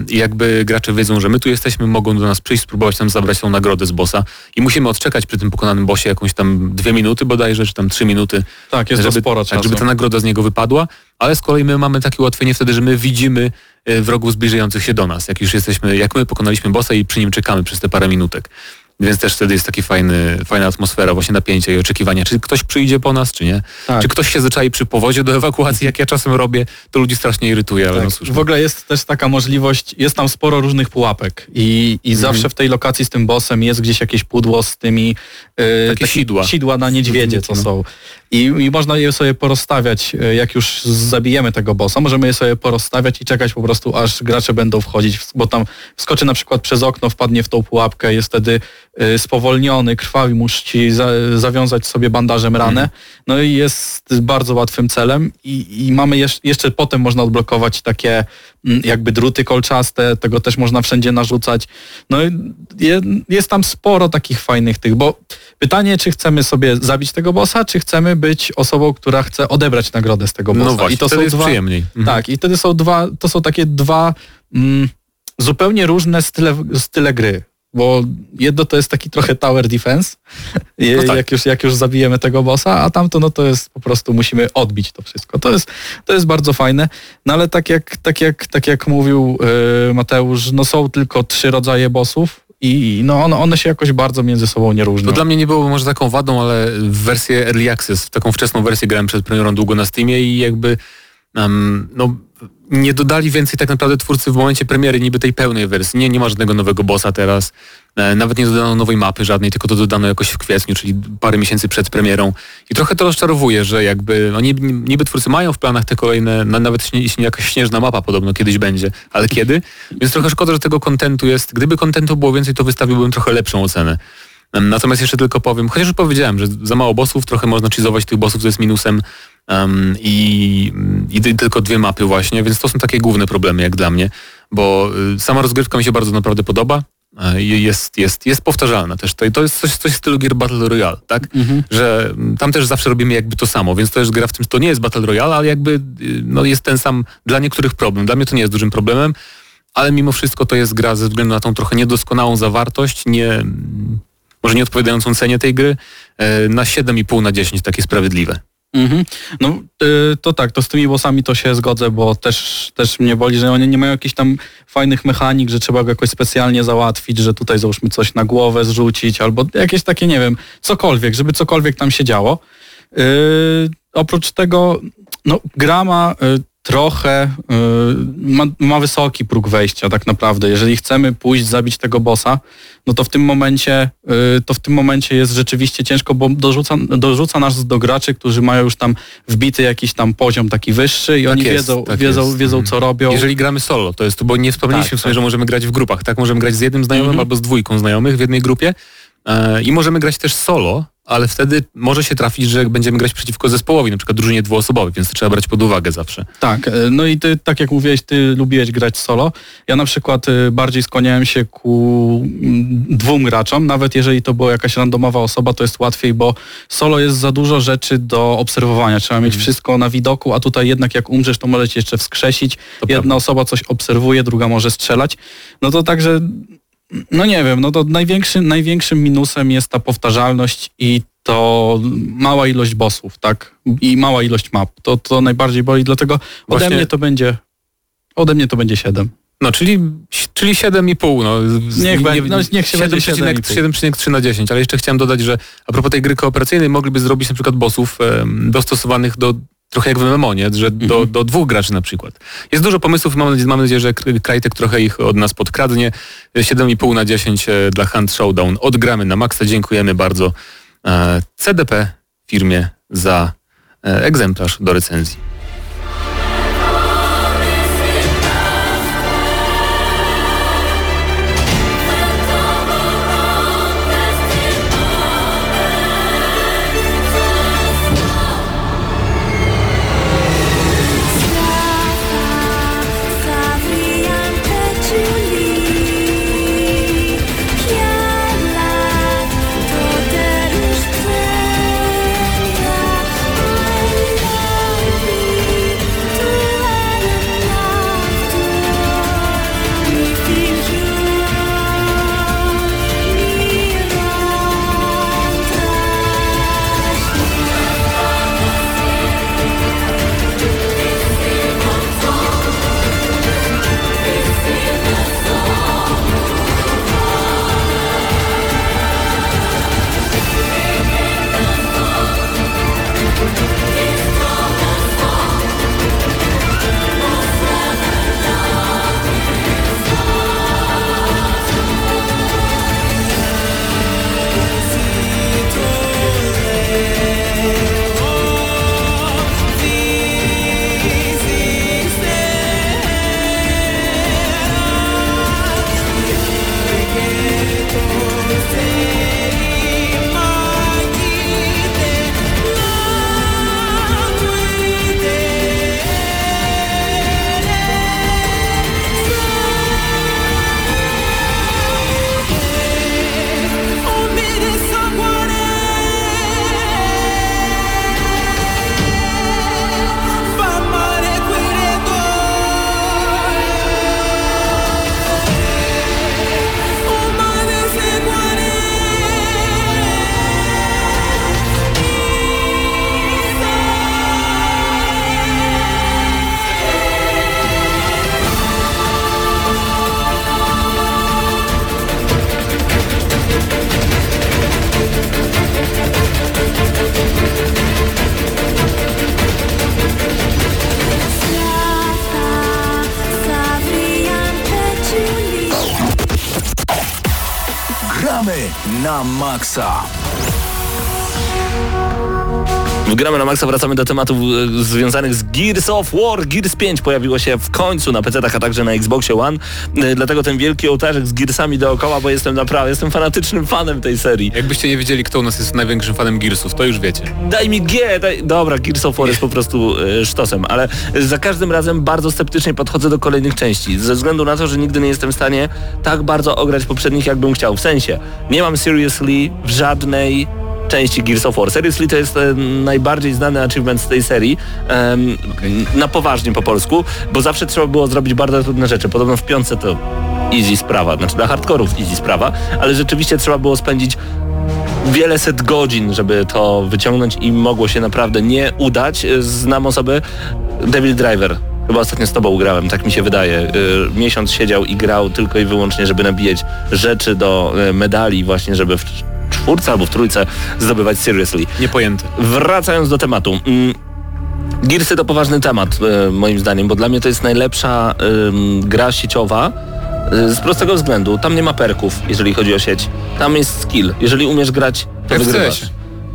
i jakby gracze wiedzą, że my tu jesteśmy, mogą do nas przyjść, spróbować nam zabrać tą nagrodę z bossa i musimy odczekać przy tym pokonanym bossie jakąś tam dwie minuty bodajże, czy tam trzy minuty, Tak, jest to żeby, sporo tak, czasu. żeby ta nagroda z niego wypadła, ale z kolei my mamy takie ułatwienie wtedy, że my widzimy e, wrogów zbliżających się do nas, jak już jesteśmy, jak my pokonaliśmy bossa i przy nim czekamy przez te parę minutek. Więc też wtedy jest taki fajny, fajna atmosfera, właśnie napięcia i oczekiwania, czy ktoś przyjdzie po nas, czy nie. Tak. Czy ktoś się zaczai przy powozie do ewakuacji, jak ja czasem robię, to ludzi strasznie irytuje, ale no. Tak. W ogóle jest też taka możliwość, jest tam sporo różnych pułapek i, i Mhm. zawsze w tej lokacji z tym bossem jest gdzieś jakieś pudło z tymi e, Takie sidła. sidła na niedźwiedzie, co No. są. I, I można je sobie porozstawiać, e, jak już zabijemy tego bossa, możemy je sobie porozstawiać i czekać po prostu, aż gracze będą wchodzić, bo tam wskoczy na przykład przez okno, wpadnie w tą pułapkę, jest wtedy e, spowolniony, krwawi, musi za, zawiązać sobie bandażem ranę. Mhm. No i jest bardzo łatwym celem i, i mamy jeszcze, jeszcze potem można odblokować takie jakby druty kolczaste, tego też można wszędzie narzucać. No jest tam sporo takich fajnych tych, bo pytanie, czy chcemy sobie zabić tego bossa, czy chcemy być osobą, która chce odebrać nagrodę z tego bossa. No właśnie, I to wtedy są dwa, przyjemniej. Mhm. Tak, i wtedy są dwa, to są takie dwa mm, zupełnie różne style, style gry. Bo jedno to jest taki trochę tower defense, No tak. jak, już, jak już zabijemy tego bossa, a tamto no to jest po prostu musimy odbić to wszystko. To jest, to jest bardzo fajne, no ale tak jak, tak jak, tak jak mówił yy, Mateusz, no są tylko trzy rodzaje bossów i no one, one się jakoś bardzo między sobą nie różnią. To dla mnie nie było może taką wadą, ale w wersję Early Access, w taką wczesną wersję grałem przed premierą długo na Steamie i jakby em, no, nie dodali więcej tak naprawdę twórcy w momencie premiery niby tej pełnej wersji. Nie, nie ma żadnego nowego bossa teraz. E, nawet nie dodano nowej mapy żadnej, tylko to dodano jakoś w kwietniu, czyli parę miesięcy przed premierą. I trochę to rozczarowuje, że jakby, no niby, twórcy mają w planach te kolejne, na, nawet jeśli jakaś śnieżna mapa podobno kiedyś będzie, ale kiedy? Więc trochę szkoda, że tego kontentu jest. Gdyby kontentu było więcej, to wystawiłbym trochę lepszą ocenę. Natomiast jeszcze tylko powiem, chociaż już powiedziałem, że za mało bossów, trochę można cheezować tych bossów, to jest minusem em, i, i ty- tylko dwie mapy właśnie, więc to są takie główne problemy jak dla mnie, bo y, sama rozgrywka mi się bardzo naprawdę podoba. e, i Jest, jest, jest powtarzalna też. To, jest coś, coś w stylu gier Battle Royale, tak? Że mm, tam też zawsze robimy jakby to samo, więc to jest gra w tym, to nie jest Battle Royale, ale jakby y, no, jest ten sam dla niektórych problem. Dla mnie to nie jest dużym problemem, ale mimo wszystko to jest gra ze względu na tą trochę niedoskonałą zawartość, nie, może nie odpowiadającą cenie tej gry, e, na 7,5 na 10 takie sprawiedliwe. Mhm. No y, to tak, to z tymi bossami to się zgodzę, bo też, też mnie boli, że oni nie mają jakichś tam fajnych mechanik, że trzeba go jakoś specjalnie załatwić, że tutaj załóżmy coś na głowę zrzucić, albo jakieś takie, nie wiem, cokolwiek, żeby cokolwiek tam się działo. Y, oprócz tego, no gra ma y, trochę, y, ma, ma wysoki próg wejścia tak naprawdę. Jeżeli chcemy pójść, zabić tego bossa, no to w tym momencie, y, to w tym momencie jest rzeczywiście ciężko, bo dorzuca, dorzuca nas do graczy, którzy mają już tam wbity jakiś tam poziom taki wyższy i oni jest, wiedzą, tak wiedzą, jest. wiedzą co robią. Jeżeli gramy solo, to jest to, bo nie wspomnieliśmy Tak, w sumie, tak. że możemy grać w grupach, tak? Możemy grać z jednym znajomym Mhm. albo z dwójką znajomych w jednej grupie e, i możemy grać też solo, ale wtedy może się trafić, że będziemy grać przeciwko zespołowi, na przykład drużynie dwuosobowej, więc to trzeba brać pod uwagę zawsze. Tak, e, no i ty, tak jak mówiłeś, ty lubiłeś grać solo. Ja na przykład y, bardziej skłaniałem się ku mm, dwóm graczom, nawet jeżeli to była jakaś randomowa osoba, to jest łatwiej, bo solo jest za dużo rzeczy do obserwowania. Trzeba mieć wszystko na widoku, a tutaj jednak jak umrzesz, to możecie jeszcze wskrzesić. Jedna osoba coś obserwuje, druga może strzelać. No to także, no nie wiem, no to największym, największym minusem jest ta powtarzalność i to mała ilość bossów, tak? I mała ilość map. To, to najbardziej boli, dlatego ode Właśnie- mnie to będzie ode mnie to będzie 7. No, czyli, czyli 7,5. No, Niech będzie- no, niech się będzie 7,3 7,3 na 10, ale jeszcze chciałem dodać, że a propos tej gry kooperacyjnej mogliby zrobić na przykład bossów em, dostosowanych do trochę jak w MMO, nie? że do, Mhm. do dwóch graczy na przykład. Jest dużo pomysłów mam nadzieję, mam nadzieję że Krajtek trochę ich od nas podkradnie. 7,5 na 10 e, dla Hunt Showdown. Odgramy na maksa. Dziękujemy bardzo e, CDP firmie za e, egzemplarz do recenzji. Na Maxa wracamy do tematów e, związanych z Gears of War. Gears 5 pojawiło się w końcu na PC-tach, a także na Xboxie One. E, Dlatego ten wielki ołtarzek z Gearsami dookoła, bo jestem naprawdę, jestem fanatycznym fanem tej serii. Jakbyście nie wiedzieli, kto u nas jest największym fanem Gearsów, to już wiecie. Daj mi G, daj... Dobra, Gears of War jest po prostu e, sztosem, ale za każdym razem bardzo sceptycznie podchodzę do kolejnych części, ze względu na to, że nigdy nie jestem w stanie tak bardzo ograć poprzednich, jakbym chciał. W sensie, nie mam Seriously w żadnej części Gears of War. Seriously to jest e, najbardziej znany achievement z tej serii, em, na poważnie po polsku, bo zawsze trzeba było zrobić bardzo trudne rzeczy. Podobno w piątce to easy sprawa, znaczy dla hardkorów easy sprawa, ale rzeczywiście trzeba było spędzić wiele set godzin, żeby to wyciągnąć i mogło się naprawdę nie udać. Znam osobę, Devil Driver. Chyba ostatnio z tobą grałem, tak mi się wydaje. Y, Miesiąc siedział i grał tylko i wyłącznie, żeby nabijać rzeczy do medali właśnie, żeby czwórce albo w trójce zdobywać Seriously. Niepojęte. Wracając do tematu. mm, Gearsy to poważny temat e, moim zdaniem, bo dla mnie to jest najlepsza gra sieciowa y, z prostego względu. Tam nie ma perków, jeżeli chodzi o sieć. Tam jest skill. Jeżeli umiesz grać, to w wygrywasz.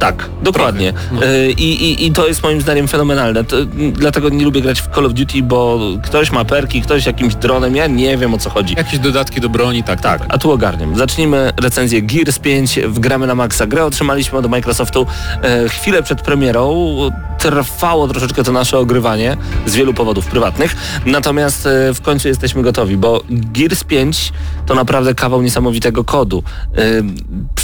Tak, dokładnie. No. Y, I, i, I to jest moim zdaniem fenomenalne. To, m, dlatego nie lubię grać w Call of Duty, bo ktoś ma perki, ktoś jakimś dronem, ja nie wiem o co chodzi. Jakieś dodatki do broni, tak, tak. tak. A tu ogarniam. Zacznijmy recenzję Gears 5 w Gramy na Maxa. Grę otrzymaliśmy od Microsoftu e, chwilę przed premierą. Trwało troszeczkę to nasze ogrywanie z wielu powodów prywatnych. Natomiast e, w końcu jesteśmy gotowi, bo Gears 5 to naprawdę kawał niesamowitego kodu.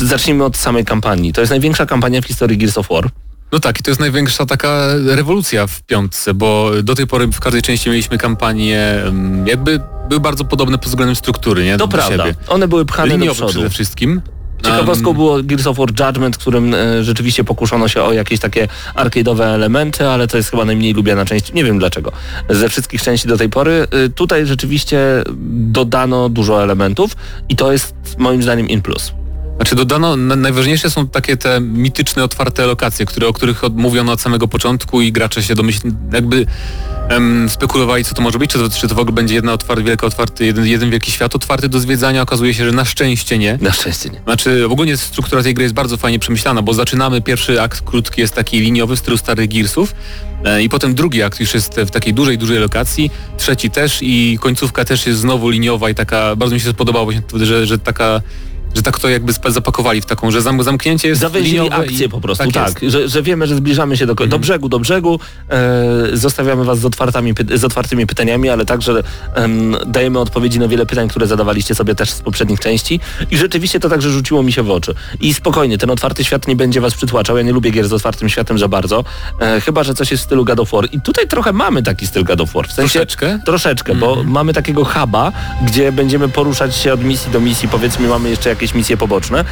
E, zacznijmy od samej kampanii. To jest największa kampania w historii Gears of War. No tak, i to jest największa taka rewolucja w piątce, bo do tej pory w każdej części mieliśmy kampanie, em, jakby były bardzo podobne pod względem struktury, nie? To Do prawda. siebie. One były pchane do Liniowo przodu. przede wszystkim. Ciekawostką było Gears of War Judgment, w którym e, rzeczywiście pokuszono się o jakieś takie arcade'owe elementy, ale to jest chyba najmniej lubiana część, nie wiem dlaczego, ze wszystkich części do tej pory. E, tutaj rzeczywiście dodano dużo elementów i to jest moim zdaniem in plus. Znaczy dodano, na, najważniejsze są takie te mityczne, otwarte lokacje, które, o których mówiono od samego początku i gracze się domyślili, jakby em, spekulowali, co to może być, czy to, czy to w ogóle będzie jedna otwarty, wielka otwarty, jeden, jeden wielki świat otwarty do zwiedzania. Okazuje się, że na szczęście nie. Na szczęście nie. Znaczy, w ogóle struktura tej gry jest bardzo fajnie przemyślana, bo zaczynamy, pierwszy akt krótki jest taki liniowy w stylu starych Gearsów e, i potem drugi akt już jest w takiej dużej, dużej lokacji, trzeci też i końcówka też jest znowu liniowa i taka, bardzo mi się spodobało właśnie, że, że taka że tak to jakby zapakowali w taką, że zam, zamknięcie jest Zawęzili akcję i, po prostu, tak. tak, że, że wiemy, że zbliżamy się do, ko- do Mhm. brzegu, do brzegu, e, zostawiamy was z, otwartymi, py- z otwartymi pytaniami, ale także em, dajemy odpowiedzi na wiele pytań, które zadawaliście sobie też z poprzednich części i rzeczywiście to także rzuciło mi się w oczy. I spokojnie, ten otwarty świat nie będzie was przytłaczał, ja nie lubię gier z otwartym światem za bardzo, e, chyba, że coś jest w stylu God of War i tutaj trochę mamy taki styl God of War, w sensie Troszeczkę? Troszeczkę, bo Mhm. mamy takiego huba, gdzie będziemy poruszać się od misji do misji, powiedzmy mamy jeszcze jakieś misje poboczne,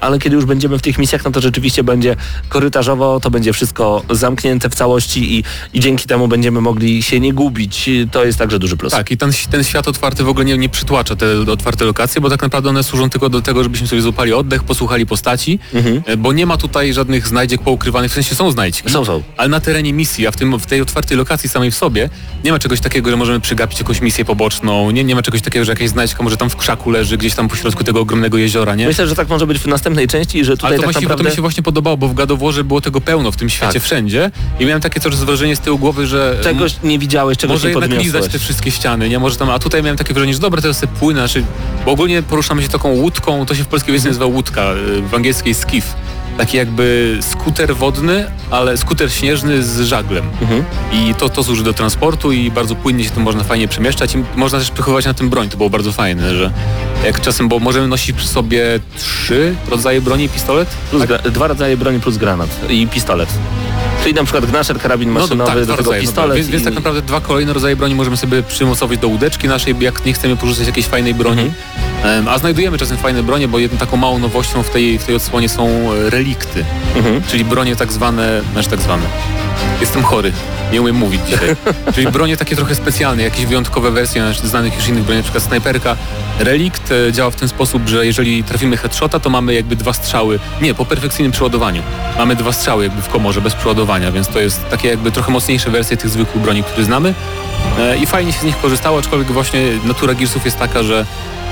ale kiedy już będziemy w tych misjach, no to rzeczywiście będzie korytarzowo, to będzie wszystko zamknięte w całości i, i dzięki temu będziemy mogli się nie gubić. To jest także duży plus. Tak, i ten, ten świat otwarty w ogóle nie, nie przytłacza te otwarte lokacje, bo tak naprawdę one służą tylko do tego, żebyśmy sobie złapali oddech, posłuchali postaci, Mhm. e, bo nie ma tutaj żadnych znajdziek poukrywanych, w sensie są znajdźki. Są, są. Ale na terenie misji, a w, tym, w tej otwartej lokacji samej w sobie nie ma czegoś takiego, że możemy przegapić jakąś misję poboczną, nie, nie ma czegoś takiego, że jakaś znajdźka może tam w krzaku leży, gdzieś tam pośrodku tego ogromnego jeziora, nie? Myślę, że tak może być w następnej części i że tutaj Ale to, tak właśnie, naprawdę... to mi się właśnie podobało, bo w Gadoworze było tego pełno w tym świecie Tak. wszędzie i miałem takie coraz wrażenie z tyłu głowy, że Czegoś nie widziałeś, czegoś może nie jednak lizać podniosłeś. te wszystkie ściany, nie? Może tam, a tutaj miałem takie wrażenie, że dobra, teraz sobie płynę, znaczy, bo ogólnie poruszamy się taką łódką, to się w polskiej wersji nazywa łódka, y, w angielskiej skiff. Taki jakby skuter wodny, ale skuter śnieżny z żaglem. Mhm. I to, to służy do transportu i bardzo płynnie się tym można fajnie przemieszczać i można też przechowywać na tym broń. To było bardzo fajne, że jak czasem, bo możemy nosić przy sobie trzy rodzaje broni i pistolet. Plus gra- dwa rodzaje broni plus granat i pistolet. Czyli na przykład gnaszer, karabin maszynowy, tak, do tego rodzaje, pistolet. dobra. Więc, więc i... tak naprawdę dwa kolejne rodzaje broni możemy sobie przymocować do łódeczki naszej, jak nie chcemy porzucać jakiejś fajnej broni. Mhm. A znajdujemy czasem fajne bronie, bo jedną taką małą nowością w tej, w tej odsłonie są e, relikty, Mhm. czyli bronie tak zwane, znaczy tak zwane. Jestem chory, nie umiem mówić dzisiaj. czyli bronie takie trochę specjalne, jakieś wyjątkowe wersje znanych już innych broni, na przykład snajperka. Relikt e, działa w ten sposób, że jeżeli trafimy headshota, to mamy jakby dwa strzały, nie, po perfekcyjnym przeładowaniu. Mamy dwa strzały jakby w komorze bez przeładowania, więc to jest takie jakby trochę mocniejsze wersje tych zwykłych broni, które znamy. E, i fajnie się z nich korzystało, aczkolwiek właśnie natura Gearsów jest taka, że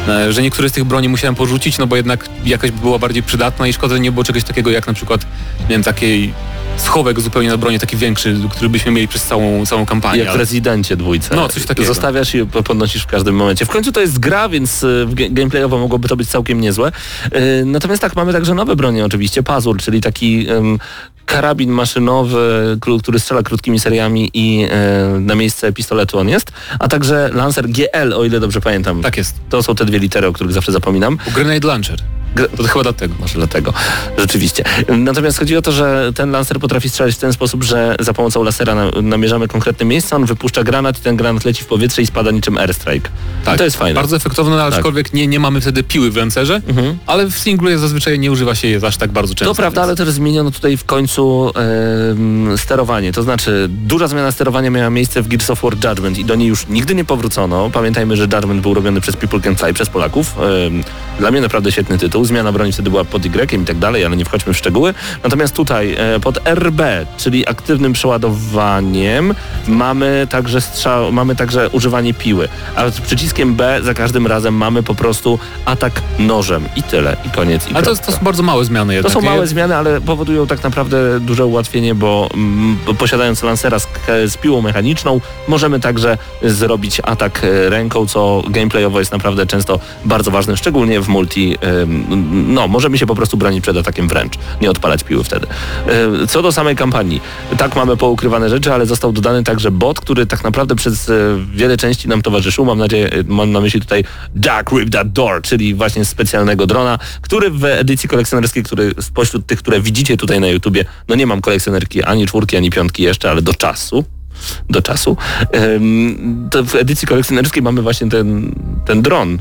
e, że niektóre z tych broni musiałem porzucić, no bo jednak jakaś była bardziej przydatna i szkoda, że nie było czegoś takiego jak na przykład, nie wiem, takiej schowek zupełnie na broni, taki większy, który byśmy mieli przez całą, całą kampanię. Jak w ale- Residencie dwójce. No, coś takiego. Zostawiasz i po- podnosisz w każdym momencie. W końcu to jest gra, więc w ge- gameplayowo mogłoby to być całkiem niezłe. Natomiast tak, mamy także nowe bronie oczywiście. Pazur, czyli taki em, karabin maszynowy, który strzela krótkimi seriami i e, na miejsce pistoletu on jest. A także Lancer GL, o ile dobrze pamiętam. Tak jest. To są te dwie litery, o których zawsze zapominam. Grenade Launcher. To chyba dlatego. może dlatego, rzeczywiście. Natomiast chodzi o to, że ten lancer potrafi strzelać w ten sposób, że za pomocą lasera na, namierzamy konkretne miejsce, on wypuszcza granat i ten granat leci w powietrze i spada niczym airstrike. Tak, I to jest fajne. Bardzo efektowne, aczkolwiek nie, nie mamy wtedy piły w lancerze, Mhm. ale w singlu zazwyczaj nie używa się je aż tak bardzo często. To prawda, ale też zmieniono tutaj w końcu em, sterowanie. To znaczy, duża zmiana sterowania miała miejsce w Gears of War Judgment i do niej już nigdy nie powrócono. Pamiętajmy, że Judgment był robiony przez People Can Fly, przez Polaków. Em, Dla mnie naprawdę świetny tytuł. Zmiana broni wtedy była pod Y i tak dalej, ale nie wchodźmy w szczegóły. Natomiast tutaj e, pod RB, czyli aktywnym przeładowaniem, mamy także strzał, mamy także używanie piły. A z przyciskiem B za każdym razem mamy po prostu atak nożem. I tyle. I koniec. I Ale to, to są bardzo małe zmiany To jednak. są nie? małe zmiany, ale powodują tak naprawdę duże ułatwienie, bo mm, posiadając lancera z, z piłą mechaniczną, możemy także zrobić atak e, ręką, co gameplayowo jest naprawdę często bardzo ważne, szczególnie w multi. No, możemy się po prostu bronić przed atakiem wręcz, nie odpalać piły wtedy. E, Co do samej kampanii, tak mamy poukrywane rzeczy, ale został dodany także bot, który tak naprawdę przez e, wiele części nam towarzyszył. Mam nadzieję, e, mam na myśli tutaj Jack Rip That Door, czyli właśnie specjalnego drona, który w edycji kolekcjonerskiej, który spośród tych, które widzicie tutaj na YouTubie, no nie mam kolekcjonerki ani czwórki, ani piątki jeszcze, ale do czasu. Do czasu. W edycji kolekcjonerskiej mamy właśnie ten, ten dron.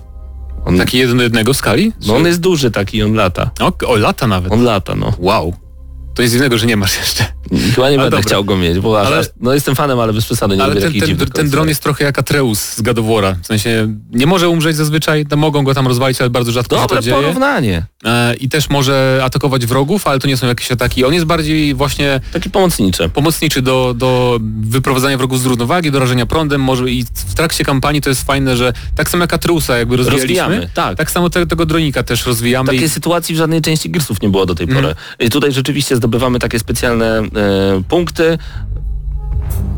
On, Taki jeden do jednego w skali? no on jest duży taki, on lata. O, o lata nawet. On lata, no. Wow. To jest innego, że nie masz jeszcze. Chyba nie będę dobra. chciał go mieć, bo Ale- aż, no jestem fanem, ale bez przesady nie Ale lubię ten, ten, ten dron jest trochę jak Atreus z War'a. W sensie nie może umrzeć zazwyczaj, no mogą go tam rozwalić, ale bardzo rzadko się Dobre to dzieje. porównanie. E, I też może atakować wrogów, ale to nie są jakieś ataki. On jest bardziej właśnie Taki pomocniczy. pomocniczy do, do wyprowadzania wrogów z równowagi, do rażenia prądem. Może i w trakcie kampanii to jest fajne, że tak samo jak Atreusa jakby rozwijaliśmy, Rozwijamy, tak. tak samo te, tego dronika też rozwijamy. Takiej i, sytuacji w żadnej części Gearsów nie było do tej pory. I tutaj rzeczywiście zdobywamy takie specjalne e, punkty.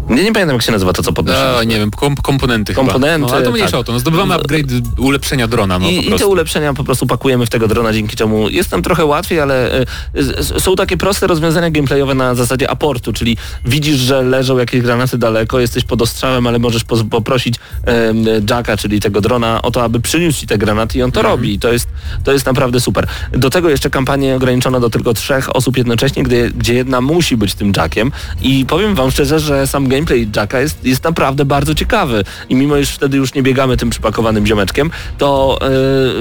Nie, nie pamiętam jak się nazywa to, co podnosimy. a, nie wiem, kom, komponenty Komponenty, chyba. No, ale to mniejsza tak. o to. No, zdobywamy upgrade, ulepszenia drona. No, I, I te ulepszenia po prostu pakujemy w tego drona, dzięki czemu jest nam trochę łatwiej, ale s- są takie proste rozwiązania gameplayowe na zasadzie aportu, czyli widzisz, że leżą jakieś granaty daleko, jesteś pod ostrzałem, ale możesz poprosić em, Jacka, czyli tego drona, o to, aby przyniósł ci te granaty i on to Mhm. robi. I to jest, to jest naprawdę super. Do tego jeszcze kampanię ograniczono do tylko trzech osób jednocześnie, gdy, gdzie jedna musi być tym Jackiem i powiem wam szczerze, że sam gameplay Jacka jest, jest naprawdę bardzo ciekawy i mimo iż wtedy już nie biegamy tym przypakowanym ziomeczkiem, to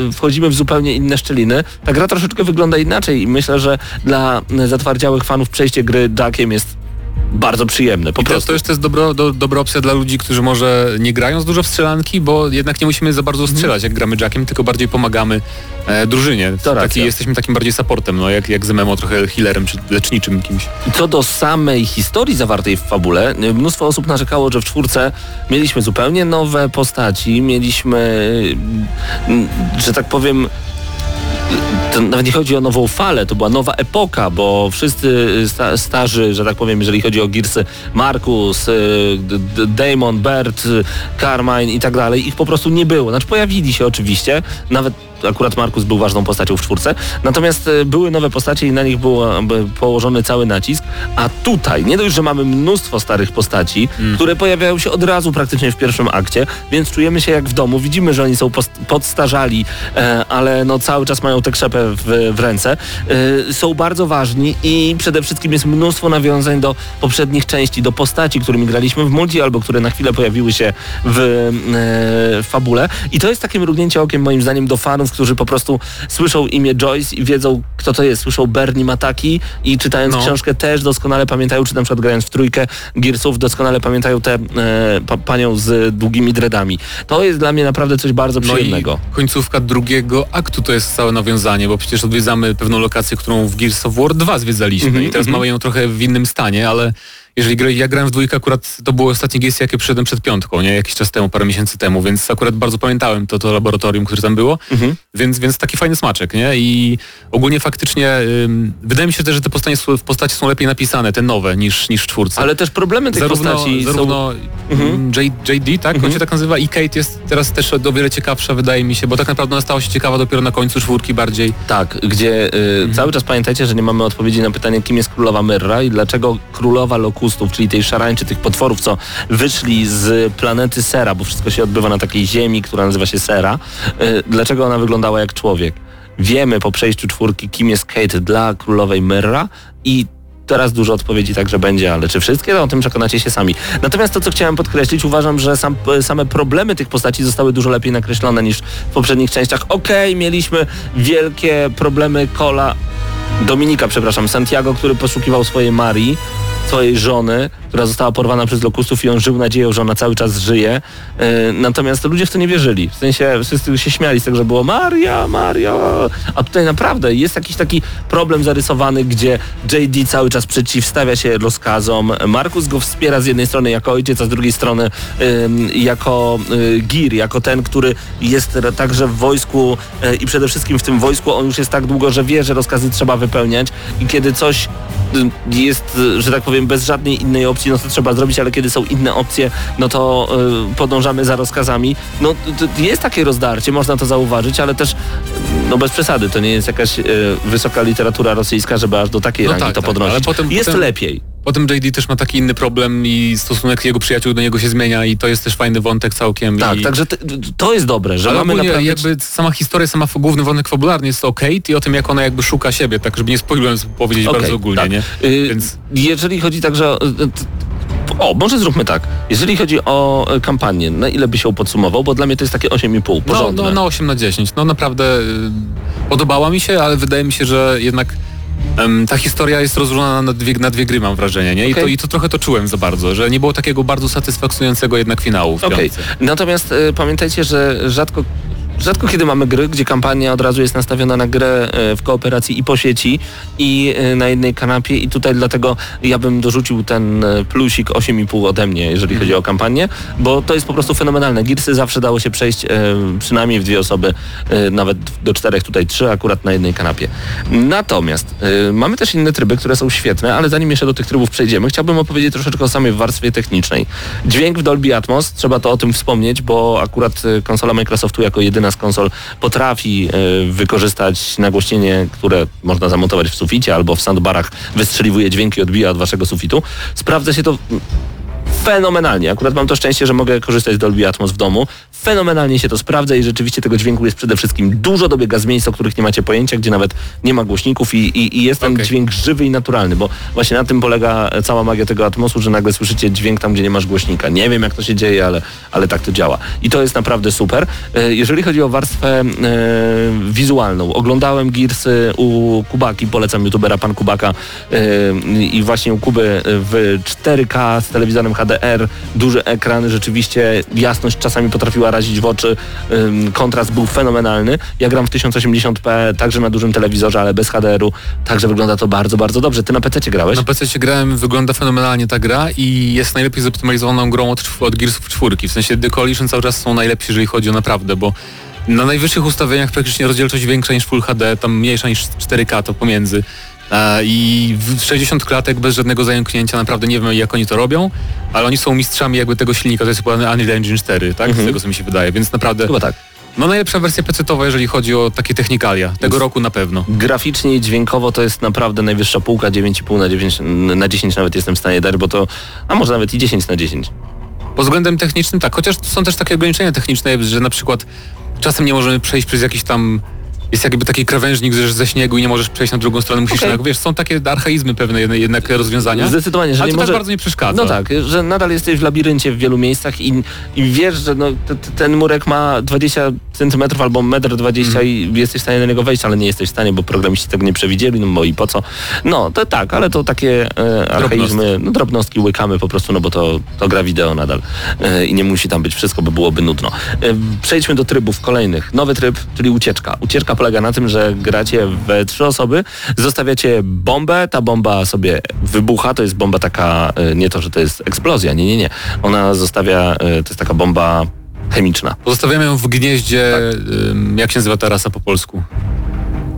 yy, wchodzimy w zupełnie inne szczeliny. Ta gra troszeczkę wygląda inaczej i myślę, że dla zatwardziałych fanów przejście gry Jackiem jest bardzo przyjemne. Po I prostu. to to jest dobro, do, dobra opcja dla ludzi, którzy może nie grają z dużo w strzelanki, bo jednak nie musimy za bardzo strzelać, jak gramy Jackiem, tylko bardziej pomagamy e, drużynie. To racja. Taki, jesteśmy takim bardziej supportem, no, jak, jak z MMO, trochę healerem czy leczniczym kimś. Co do samej historii zawartej w fabule, y, mnóstwo osób narzekało, że w czwórce mieliśmy zupełnie nowe postaci, mieliśmy, y, że tak powiem, to nawet nie chodzi o nową falę, to była nowa epoka, bo wszyscy sta starzy, że tak powiem, jeżeli chodzi o Gearsy, Markus, y, Damon, Bert, y, Carmine i tak dalej, ich po prostu nie było. Znaczy pojawili się oczywiście, nawet akurat Markus był ważną postacią w czwórce, natomiast y, były nowe postacie i na nich był położony cały nacisk, a tutaj nie dość, że mamy mnóstwo starych postaci, które pojawiają się od razu praktycznie w pierwszym akcie, więc czujemy się jak w domu, widzimy, że oni są podstarzali, e, ale no cały czas mają tę krzepę w, w ręce, e, są bardzo ważni i przede wszystkim jest mnóstwo nawiązań do poprzednich części, do postaci, którymi graliśmy w multi albo które na chwilę pojawiły się w e, fabule. I to jest takie mrugnięcie okiem moim zdaniem do fanów, którzy po prostu słyszą imię Joyce i wiedzą kto to jest, słyszą Bernie Mataki i czytając No. książkę też doskonale pamiętają, czy na przykład grając w trójkę Gearsów doskonale pamiętają tę e, pa, panią z długimi dreadami. To jest dla mnie naprawdę coś bardzo No przyjemnego. końcówka drugiego aktu to jest całe nawiązanie, bo przecież odwiedzamy pewną lokację, którą w Gears of War 2 zwiedzaliśmy Mhm, i teraz mhm. mamy ją trochę w innym stanie, ale jeżeli ja grałem w dwójkę, akurat to było ostatnie GSC, jakie przyszedłem przed piątką, nie? Jakiś czas temu, parę miesięcy temu, więc akurat bardzo pamiętałem to, to laboratorium, które tam było, Mhm. więc, więc taki fajny smaczek, nie? I ogólnie faktycznie ym, wydaje mi się też, że te postacie, są- postacie są lepiej napisane, te nowe, niż, niż w czwórce. Ale też problemy tych zarówno, postaci zarówno Mhm. J, JD, tak? On się tak nazywa i Kate jest teraz też o wiele ciekawsza, wydaje mi się, bo tak naprawdę ona stała się ciekawa dopiero na końcu czwórki bardziej. są... Tak, gdzie y, cały czas pamiętajcie, że nie mamy odpowiedzi na pytanie, kim jest królowa Myrra i dlaczego królowa czyli tej szarańczy, tych potworów, co wyszli z planety Sera, bo wszystko się odbywa na takiej ziemi, która nazywa się Sera, y, dlaczego ona wyglądała jak człowiek. Wiemy po przejściu czwórki, kim jest Kate dla królowej Myrra i Teraz dużo odpowiedzi także będzie, ale czy wszystkie? No, o tym przekonacie się sami. Natomiast to, co chciałem podkreślić, uważam, że sam, same problemy tych postaci zostały dużo lepiej nakreślone niż w poprzednich częściach. Okej, mieliśmy wielkie problemy Kola, Dominika, przepraszam, Santiago, który poszukiwał swojej Marii, swojej żony, która została porwana przez lokustów i on żył nadzieją, że ona cały czas żyje. Yy, natomiast ludzie w to nie wierzyli. W sensie wszyscy się śmiali z tego, że było Maria, Maria. A tutaj naprawdę jest jakiś taki problem zarysowany, gdzie JD cały czas przeciwstawia się rozkazom. Markus go wspiera z jednej strony jako ojciec, a z drugiej strony jako y, Gir, jako ten, który jest także w wojsku y, i przede wszystkim w tym wojsku on już jest tak długo, że wie, że rozkazy trzeba wypełniać i kiedy coś jest, że tak powiem, bez żadnej innej opcji, no to trzeba zrobić, ale kiedy są inne opcje, no to y, podążamy za rozkazami. No jest takie rozdarcie, można to zauważyć, ale też no bez przesady, to nie jest jakaś y, wysoka literatura rosyjska, żeby aż do takiej No rangi tak, to tak, podnosić. potem- jest potem- lepiej. Potem JD też ma taki inny problem i stosunek jego przyjaciół do niego się zmienia i to jest też fajny wątek całkiem. Tak, i... także to jest dobre, że Ale mamy naprawdę... jakby sama historia, sama główny wątek fabularny jest o Kate i o tym, jak ona jakby szuka siebie, tak żeby nie spoilując powiedzieć Okej, bardzo ogólnie, tak. nie? Y, Więc Jeżeli chodzi także o... y, O, może zróbmy tak. Jeżeli chodzi o y, kampanię, na ile by się podsumował, bo dla mnie to jest takie 8,5, no, porządne. no, na 8 na 10. No naprawdę y, podobała mi się, ale wydaje mi się, że jednak ta historia jest rozłożona na dwie, na dwie gry, mam wrażenie, nie? I, to, I to trochę to czułem za bardzo, że nie było takiego bardzo satysfakcjonującego jednak finału w Okej. piątce. Natomiast y, pamiętajcie, że rzadko Rzadko kiedy mamy gry, gdzie kampania od razu jest nastawiona na grę e, w kooperacji i po sieci i e, na jednej kanapie i tutaj dlatego ja bym dorzucił ten e, plusik 8,5 ode mnie, jeżeli chodzi o kampanię, bo to jest po prostu fenomenalne. Gearsy zawsze dało się przejść przynajmniej w dwie osoby, nawet do czterech, tutaj trzy akurat na jednej kanapie. Natomiast mamy też inne tryby, które są świetne, ale zanim jeszcze do tych trybów przejdziemy, chciałbym opowiedzieć troszeczkę o samej warstwie technicznej. Dźwięk w Dolby Atmos, trzeba to o tym wspomnieć, bo akurat konsola Microsoftu jako jedyna z konsol potrafi e, wykorzystać nagłośnienie, które można zamontować w suficie albo w soundbarach wystrzeliwuje dźwięki odbija od waszego sufitu. Sprawdza się to fenomenalnie. Akurat mam to szczęście, że mogę korzystać z Dolby Atmos w domu. Fenomenalnie się to sprawdza i rzeczywiście tego dźwięku jest przede wszystkim dużo dobiega z miejsc, o których nie macie pojęcia, gdzie nawet nie ma głośników i, i, i jest ten Okej. dźwięk żywy i naturalny, bo właśnie na tym polega cała magia tego Atmosu, że nagle słyszycie dźwięk tam, gdzie nie masz głośnika. Nie wiem, jak to się dzieje, ale, ale tak to działa. I to jest naprawdę super. E, Jeżeli chodzi o warstwę e, wizualną, oglądałem Gearsy u Kubaki, polecam youtubera Pan Kubaka e, i właśnie u Kuby w 4K z telewizorem HDR, duży ekran, rzeczywiście jasność czasami potrafiła razić w oczy, kontrast był fenomenalny. Ja gram w 1080p, także na dużym telewizorze, ale bez HDR-u, także wygląda to bardzo, bardzo dobrze. Ty na PC grałeś? Na PC grałem, wygląda fenomenalnie ta gra i jest najlepiej zoptymalizowaną grą od, od Gearsów czwórki. W sensie The Coalition cały czas są najlepsi, jeżeli chodzi o naprawdę, bo na najwyższych ustawieniach praktycznie rozdzielczość większa niż Full HD, tam mniejsza niż 4K to pomiędzy. E, I w 60 klatek bez żadnego zająknięcia, naprawdę nie wiem jak oni to robią, ale oni są mistrzami jakby tego silnika, to jest chyba Unreal Engine 4, tak? Z tego co mi się wydaje, więc naprawdę Chyba tak. no najlepsza wersja PC-towa, jeżeli chodzi o takie technikalia. Tego roku na pewno. Graficznie i dźwiękowo to jest naprawdę najwyższa półka, 9,5 na 9, na 10 nawet jestem w stanie dać, bo to, a może nawet i 10 na 10. Pod względem technicznym tak, chociaż są też takie ograniczenia techniczne, że na przykład czasem nie możemy przejść przez jakiś tam jest jakby taki krawężnik ze, ze śniegu i nie możesz przejść na drugą stronę, musisz jednak, wiesz, są takie archaizmy pewne jednak, rozwiązania. Zdecydowanie, że ale nie to może... tak bardzo nie przeszkadza. No tak, że nadal jesteś w labiryncie w wielu miejscach i, i wiesz, że no, t, t, ten murek ma 20 cm albo 1,20 m Mhm. i jesteś w stanie na niego wejść, ale nie jesteś w stanie, bo programiści tego nie przewidzieli, no bo i po co. No to tak, ale to takie e, archaizmy, no drobnostki łykamy po prostu, no bo to, to gra wideo nadal e, i nie musi tam być wszystko, bo byłoby nudno. E, przejdźmy do trybów kolejnych. Nowy tryb, czyli ucieczka. Ucieczka polega na tym, że gracie we trzy osoby, zostawiacie bombę, ta bomba sobie wybucha, to jest bomba taka, e, nie to, że to jest eksplozja, nie, nie, nie. Ona zostawia, e, to jest taka bomba chemiczna. Pozostawiamy ją w gnieździe, Tak. jak się nazywa ta rasa po polsku?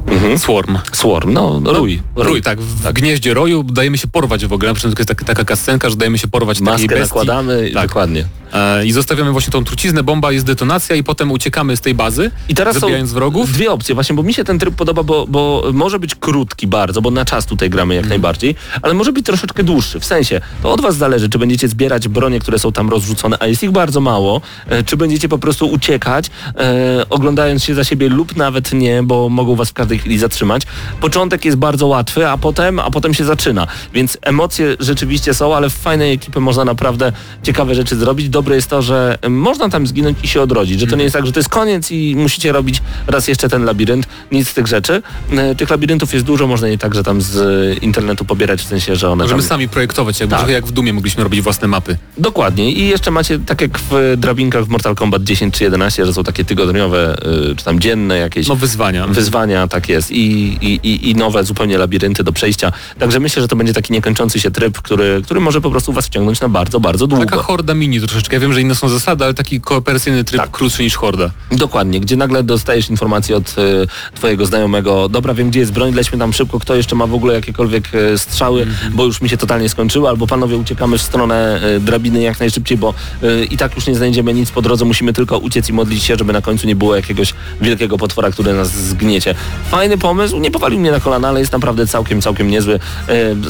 Mhm. Swarm. Swarm, no, rój. Rój, tak. W gnieździe roju dajemy się porwać w ogóle. Na przykład jest taka, taka kascenka, że dajemy się porwać takiej Maskę bestii. nakładamy, Tak. dokładnie. E, I zostawiamy właśnie tą truciznę, bomba jest detonacja i potem uciekamy z tej bazy, I teraz są zabijając wrogów. dwie opcje właśnie, bo mi się ten tryb podoba, bo, bo może być krótki bardzo, bo na czas tutaj gramy jak najbardziej, ale może być troszeczkę dłuższy. W sensie, to od was zależy, czy będziecie zbierać bronie, które są tam rozrzucone, a jest ich bardzo mało, e, czy będziecie po prostu uciekać, e, oglądając się za siebie lub nawet nie, bo mogą was w każdej chwili zatrzymać. Początek jest bardzo łatwy, a potem, a potem się zaczyna. Więc emocje rzeczywiście są, ale w fajnej ekipy można naprawdę ciekawe rzeczy zrobić. Dobre jest to, że można tam zginąć i się odrodzić, że to nie jest tak, że to jest koniec i musicie robić raz jeszcze ten labirynt. Nic z tych rzeczy. E, Tych labiryntów jest dużo, można je także tam z e, internetu pobierać, w sensie, że one Możemy tam... sami projektować, jakby Tak. jak w Dumie mogliśmy robić własne mapy. Dokładnie. I jeszcze macie, tak jak w drabinkach w Mortal Kombat 10 czy 11, że są takie tygodniowe, y, czy tam dzienne jakieś No wyzwania. wyzwania, tak jest. I, i, i, I nowe zupełnie labirynty do przejścia. Także myślę, że to będzie taki niekończący się tryb, który, który może po prostu was wciągnąć na bardzo, bardzo długo. Taka horda mini troszeczkę. Ja wiem, że inne są zasady, ale taki kooperacyjny tryb Tak. krótszy niż horda. Dokładnie, gdzie nagle dostajesz informację od y, twojego znajomego, dobra, wiem gdzie jest broń, lećmy tam szybko, kto jeszcze ma w ogóle jakiekolwiek y, strzały, bo już mi się totalnie skończyło, albo panowie uciekamy w stronę y, drabiny jak najszybciej, bo i tak już nie znajdziemy nic po drodze, musimy tylko uciec i modlić się, żeby na końcu nie było jakiegoś wielkiego potwora, który nas zgniecie. Fajny pomysł, nie powalił mnie na kolana, ale jest naprawdę całkiem, całkiem niezły.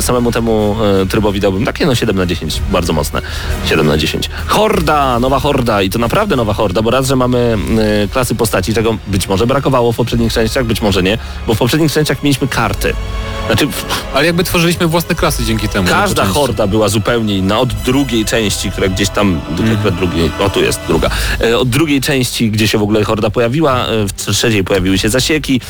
Samemu temu trybowi dałbym takie no 7 na 10, bardzo mocne. 7 na 10. Horda, nowa horda i to naprawdę nowa horda, bo raz, że mamy y, klasy postaci, czego być może brakowało w poprzednich częściach, być może nie, bo w poprzednich częściach mieliśmy karty. Znaczy Ale jakby tworzyliśmy własne klasy dzięki temu. każda horda była zupełnie inna. Od drugiej części, która gdzieś tam, mm. drugiej, o tu jest druga, e, od drugiej części, gdzie się w ogóle horda pojawiła, e, w trzeciej pojawiły się zasieki,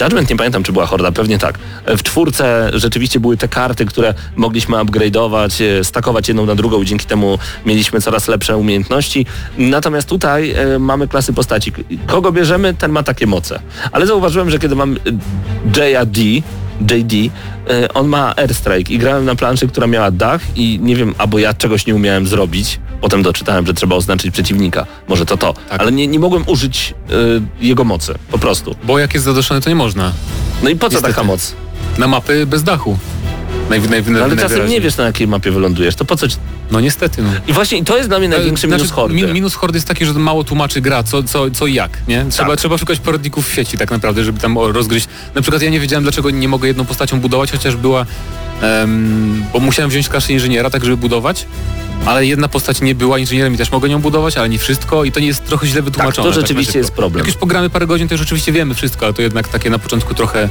Judgment nie pamiętam, czy była horda, pewnie tak. W czwórce rzeczywiście były te karty, które mogliśmy upgrade'ować, e, stakować jedną na drugą i dzięki temu mieliśmy coraz lepsze umiejętności. Natomiast tutaj e, mamy klasy postaci. Kogo bierzemy, ten ma takie moce. Ale zauważyłem, że kiedy mam e, JAD, JD, e, on ma airstrike i grałem na planszy, która miała dach i nie wiem, albo ja czegoś nie umiałem zrobić. Potem doczytałem, że trzeba oznaczyć przeciwnika. Może to to. Tak. Ale nie, nie mogłem użyć e, jego mocy. Po prostu. Bo jak jest zadoszony, to nie można. No i po co Niestety. taka moc? Na mapy bez dachu. No, ale czasem nie wiesz, na jakiej mapie wylądujesz. To po co... ci- No niestety, no. I właśnie to jest dla mnie największy Znaczy, minus hordy. mi- Minus hordy jest taki, że mało tłumaczy gra, co, co, co i jak, nie? Trzeba, Tak. trzeba szukać poradników w sieci tak naprawdę, żeby tam rozgryźć. Na przykład ja nie wiedziałem, dlaczego nie mogę jedną postacią budować, chociaż była... em, bo musiałem wziąć kasę inżyniera, tak żeby budować. Ale jedna postać nie była inżynierem i też mogę nią budować, ale nie wszystko i to nie jest trochę źle wytłumaczone. to rzeczywiście na jest problem. Jak już pogramy parę godzin, to już rzeczywiście wiemy wszystko, ale to jednak takie na początku trochę...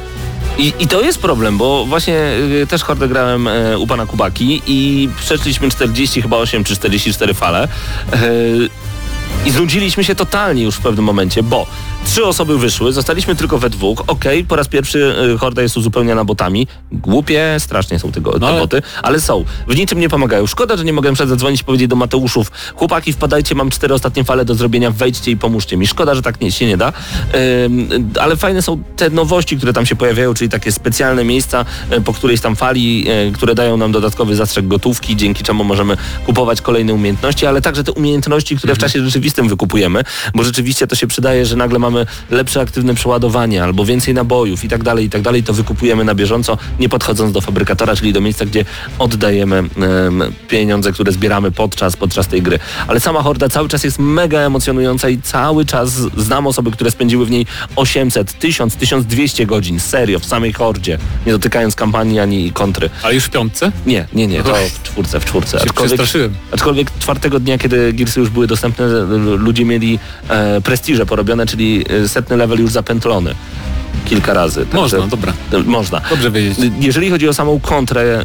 I, I to jest problem, bo właśnie y, też hordę grałem y, u pana Kubaki i przeszliśmy 40, chyba 8 czy 44 fale. Y, I znudziliśmy się totalnie już w pewnym momencie, bo trzy osoby wyszły, zostaliśmy tylko we dwóch. Okej, po raz pierwszy y, horda jest uzupełniana botami. Głupie, strasznie są tego, te No ale- boty, ale są. W niczym nie pomagają. Szkoda, że nie mogłem przed zadzwonić i powiedzieć do Mateuszów, chłopaki wpadajcie, mam cztery ostatnie fale do zrobienia, wejdźcie i pomóżcie mi. Szkoda, że tak nie, się nie da. Ym, ale fajne są te nowości, które tam się pojawiają, czyli takie specjalne miejsca e, po którejś tam fali, e, które dają nam dodatkowy zastrzyk gotówki, dzięki czemu możemy kupować kolejne umiejętności, ale także te umiejętności, które w czasie rzeczywistym wykupujemy, bo rzeczywiście to się przydaje, że nagle mamy lepsze aktywne przeładowanie albo więcej nabojów i tak dalej, i tak dalej, to wykupujemy na bieżąco, nie podchodząc do fabrykatora, czyli do miejsca, gdzie oddajemy em, pieniądze, które zbieramy podczas, podczas tej gry. Ale sama horda cały czas jest mega emocjonująca i cały czas znam osoby, które spędziły w niej 800, 1000, 1200 godzin, serio, w samej hordzie, nie dotykając kampanii ani kontry. Ale już w piątce? Nie, nie, nie, to w czwórce, w czwórce. Przestraszyłem. aczkolwiek czwartego dnia, kiedy Gearsy już były dostępne, l- ludzie mieli e, prestiże porobione, czyli e, setny level już zapętlony. Kilka razy. Także- Można, dobra. E, Można. Dobrze wiedzieć. Jeżeli chodzi o samą kontrę,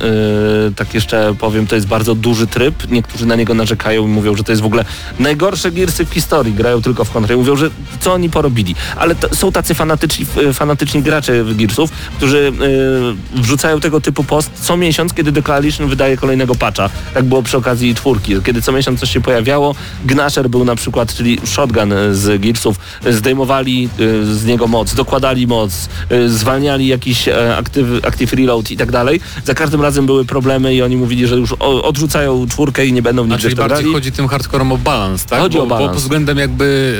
yy, tak jeszcze powiem, to jest bardzo duży tryb. Niektórzy na niego narzekają i mówią, że to jest w ogóle najgorsze Gearsy w historii. Grają tylko w kontrę i mówią, że co oni porobili. Ale to, są tacy fanatyczni, fanatyczni gracze w Gearsów, którzy yy, wrzucają tego typu post co miesiąc, kiedy The Coalition wydaje kolejnego patcha. Tak było przy okazji czwórki. Kiedy co miesiąc coś się pojawiało, Gnasher był na przykład, czyli shotgun z Gearsów, zdejmowali yy, z niego moc, dokładali moc, yy, zwalniali jakiś active, active reload i tak dalej. Za każdym razem były problemy i oni mówili, że już odrzucają czwórkę i nie będą nigdy czyli w to bardziej grali. chodzi tym hardcorem o balans, tak? Chodzi bo, o balans. Bo pod względem jakby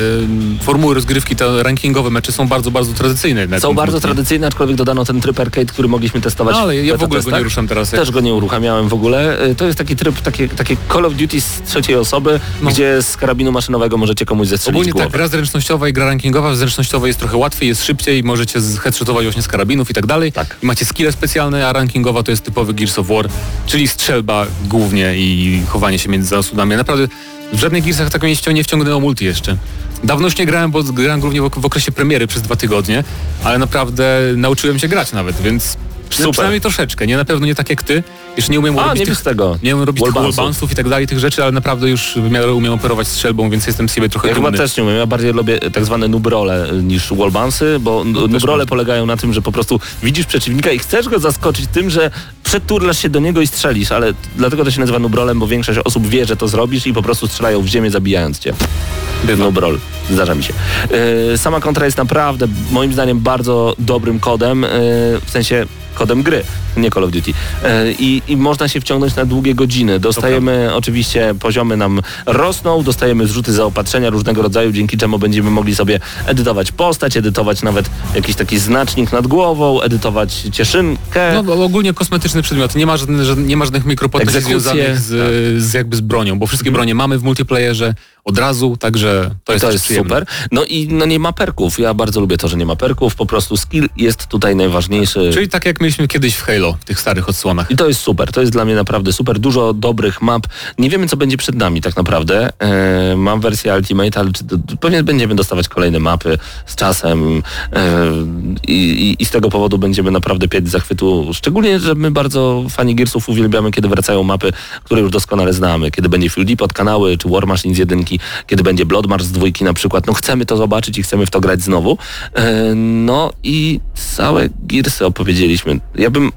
formuły rozgrywki, te rankingowe mecze są bardzo, bardzo tradycyjne. jednak Są bardzo tradycyjne, aczkolwiek dodano ten tryb arcade, który mogliśmy testować No, ale ja w ogóle go beta-testach. nie ruszam teraz. Też go nie uruchamiałem w ogóle. Y, To jest taki tryb, takie, takie Call of Duty z trzeciej osoby, No. gdzie z karabinu maszynowego możecie komuś zestrzelić Ogólnie głowę. tak, gra zręcznościowa i gra rankingowa. W zręcznościowej jest trochę łatwiej, jest szybciej, możecie headshotować właśnie z karabinów i tak dalej. Tak. I macie skille specjalne, a rankingowa to jest typowy Gears of War, czyli strzelba głównie i chowanie się między zasudami. Naprawdę w żadnych Gearsach tak mnie nie wciągnęło multi jeszcze. Dawno już nie grałem, bo grałem głównie w okresie premiery przez dwa tygodnie, ale naprawdę nauczyłem się grać nawet, więc Super. przynajmniej troszeczkę. Nie na pewno nie tak jak ty. Jeszcze nie umiem A, robić nie tych, tego. nie umiem robić wallbounce'ów i tak dalej, tych rzeczy, ale naprawdę już w miarę umiem operować strzelbą, więc jestem z siebie trochę Ja chyba dumny. też nie umiem. Ja bardziej lubię tak zwane nubrole y, niż wallbounce'y, bo n- nubrole polegają na tym, że po prostu widzisz przeciwnika i chcesz go zaskoczyć tym, że przeturlasz się do niego i strzelisz, ale dlatego to się nazywa nubrolem, bo większość osób wie, że to zrobisz i po prostu strzelają w ziemię zabijając cię. Nubrol. Zdarza mi się. Yy, sama kontra jest naprawdę, moim zdaniem, bardzo dobrym kodem, yy, w sensie kodem gry, nie Call of Duty. Yy, I, I można się wciągnąć na długie godziny. Dostajemy oczywiście, poziomy nam rosną, dostajemy zrzuty zaopatrzenia różnego rodzaju, dzięki czemu będziemy mogli sobie edytować postać, edytować nawet jakiś taki znacznik nad głową, edytować cieszynkę. No bo ogólnie kosmetyczny przedmiot. Nie ma, żadnych, nie ma żadnych mikropłatności związanych z, z jakby z bronią, bo wszystkie bronie mamy w multiplayerze od razu, także to jest, To jest super. No i no nie ma perków. Ja bardzo lubię to, że nie ma perków. Po prostu skill jest tutaj najważniejszy. Czyli tak jak mieliśmy kiedyś w Halo, w tych starych odsłonach. I to jest super, to jest dla mnie naprawdę super. Dużo dobrych map. Nie wiemy, co będzie przed nami tak naprawdę. E, mam wersję Ultimate, ale czy, pewnie będziemy dostawać kolejne mapy z czasem e, i, i, z tego powodu będziemy naprawdę pieć zachwytu. Szczególnie, że my bardzo fani Gearsów uwielbiamy, kiedy wracają mapy, które już doskonale znamy. Kiedy będzie Fuel Deep od kanały, czy War Machine z jedynki, kiedy będzie Blood March z dwójki na przykład. No chcemy to zobaczyć i chcemy w to grać znowu. E, no i całe Gearsy opowiedzieliśmy. Ja bym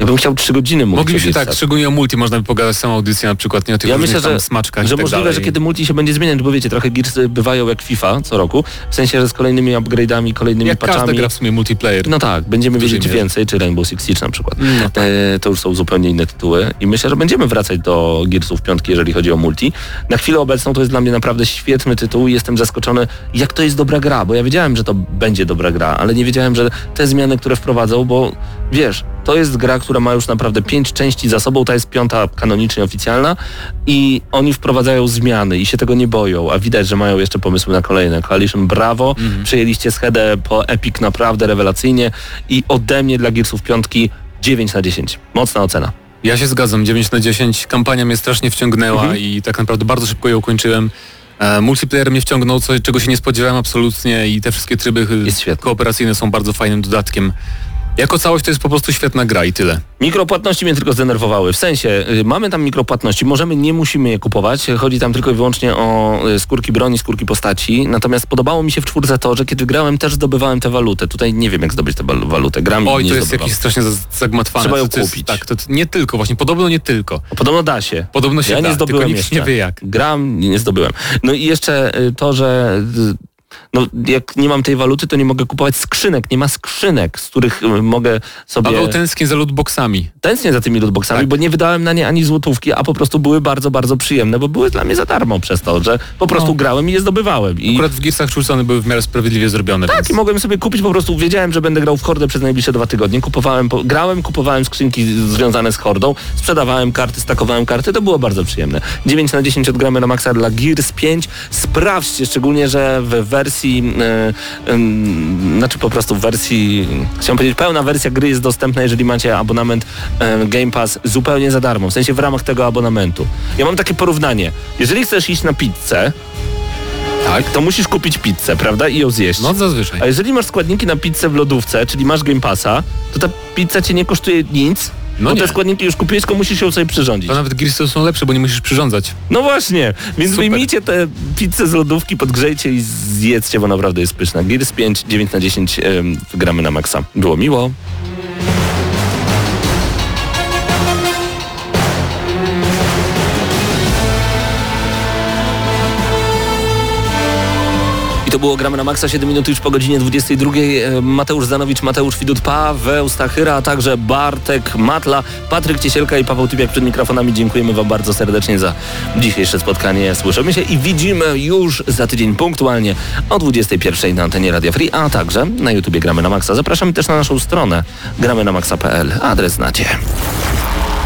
ja bym chciał trzy godziny mówić o Mogliśmy tak, szczególnie o multi, można by pogadać samą audycję na przykład, nie o tych Ja myślę, że, smaczkach że tak możliwe, dalej. że kiedy multi się będzie zmieniać, bo wiecie, trochę Gearsy bywają jak FIFA co roku, w sensie, że z kolejnymi upgrade'ami, kolejnymi Jak każda patchami. gra w sumie multiplayer. No tak, będziemy wiedzieć mierze. więcej, czy Rainbow Six Siege na przykład. No tak. e, to już są zupełnie inne tytuły i myślę, że będziemy wracać do Gearsów piątki, jeżeli chodzi o multi. Na chwilę obecną to jest dla mnie naprawdę świetny tytuł i jestem zaskoczony, jak to jest dobra gra, bo ja wiedziałem, że to będzie dobra gra, ale nie wiedziałem, że te zmiany, które wprowadzą, bo wiesz, to jest gra, która ma już naprawdę pięć części za sobą, ta jest piąta kanonicznie oficjalna i oni wprowadzają zmiany i się tego nie boją, a widać, że mają jeszcze pomysły na kolejne. Coalition brawo, przejęliście schedę po Epic naprawdę rewelacyjnie i ode mnie dla Gearsów piątki 9 na 10. Mocna ocena. Ja się zgadzam, 9 na 10. Kampania mnie strasznie wciągnęła Mhm. i tak naprawdę bardzo szybko ją ukończyłem. E, multiplayer mnie wciągnął, co, czego się nie spodziewałem absolutnie i te wszystkie tryby kooperacyjne są bardzo fajnym dodatkiem. Jako całość to jest po prostu świetna gra i tyle. Mikropłatności mnie tylko zdenerwowały. W sensie, y, mamy tam mikropłatności, możemy, nie musimy je kupować. Chodzi tam tylko i wyłącznie o y, skórki broni, skórki postaci. Natomiast podobało mi się w czwórce to, że kiedy grałem, też zdobywałem tę walutę. Tutaj nie wiem, jak zdobyć tę wal- walutę. Gram i Oj, nie to jest zdobywam. jakieś strasznie za- zagmatwane. Trzeba ją To jest- kupić. Tak, to nie tylko, właśnie, podobno nie tylko. Podobno da się. Podobno się ja da, nie zdobyłem tylko nikt jeszcze. nie wie jak. Gram, nie, nie zdobyłem. No i jeszcze y, to, że no, jak nie mam tej waluty, to nie mogę kupować skrzynek. Nie ma skrzynek, z których y, mogę sobie... Paweł tęsknię za lootboxami. tęsknię za tymi lootboxami, Tak. bo nie wydałem na nie ani złotówki, a po prostu były bardzo, bardzo przyjemne, bo były dla mnie za darmo przez to, że po prostu No. grałem i je zdobywałem. I Akurat w Gearsach czwórce były w miarę sprawiedliwie zrobione. tak, więc... i mogłem sobie kupić po prostu, wiedziałem, że będę grał w Hordę przez najbliższe dwa tygodnie, kupowałem, po, grałem, kupowałem skrzynki związane z Hordą, sprzedawałem karty, stakowałem karty, to było bardzo przyjemne. 9 na 10 odgramy na maksa dla Gears 5. Sprawdźcie, szczególnie, że w wersji, e, em, znaczy po prostu w wersji, chciałem powiedzieć, pełna wersja gry jest dostępna, jeżeli macie abonament e, Game Pass zupełnie za darmo, w sensie w ramach tego abonamentu. Ja mam takie porównanie. Jeżeli chcesz iść na pizzę, Tak. to musisz kupić pizzę, prawda? I ją zjeść. No zazwyczaj. A jeżeli masz składniki na pizzę w lodówce, czyli masz Game Passa, to ta pizza cię nie kosztuje nic, No bo nie. te składniki już kupiłeś, tylko musisz ją sobie przyrządzić. To nawet Gearsy są lepsze, bo nie musisz przyrządzać. No właśnie, więc Super. wyjmijcie tę pizzę z lodówki, podgrzejcie i zjedzcie, bo naprawdę jest pyszna. Gears 5, 9 na 10 ym, gramy na maksa. Było miło. To było Gramy na Maxa, 7 minut już po godzinie 22. E, Mateusz Zanowicz, Mateusz Widut, Paweł Stachyra, a także Bartek Matla, Patryk Ciesielka i Paweł Typiak przed mikrofonami. Dziękujemy Wam bardzo serdecznie za dzisiejsze spotkanie. Słyszymy się i widzimy już za tydzień punktualnie o 21 na antenie Radia Free, a także na YouTubie Gramy na Maxa. Zapraszamy też na naszą stronę gramy na maxa.pl. Adres znacie.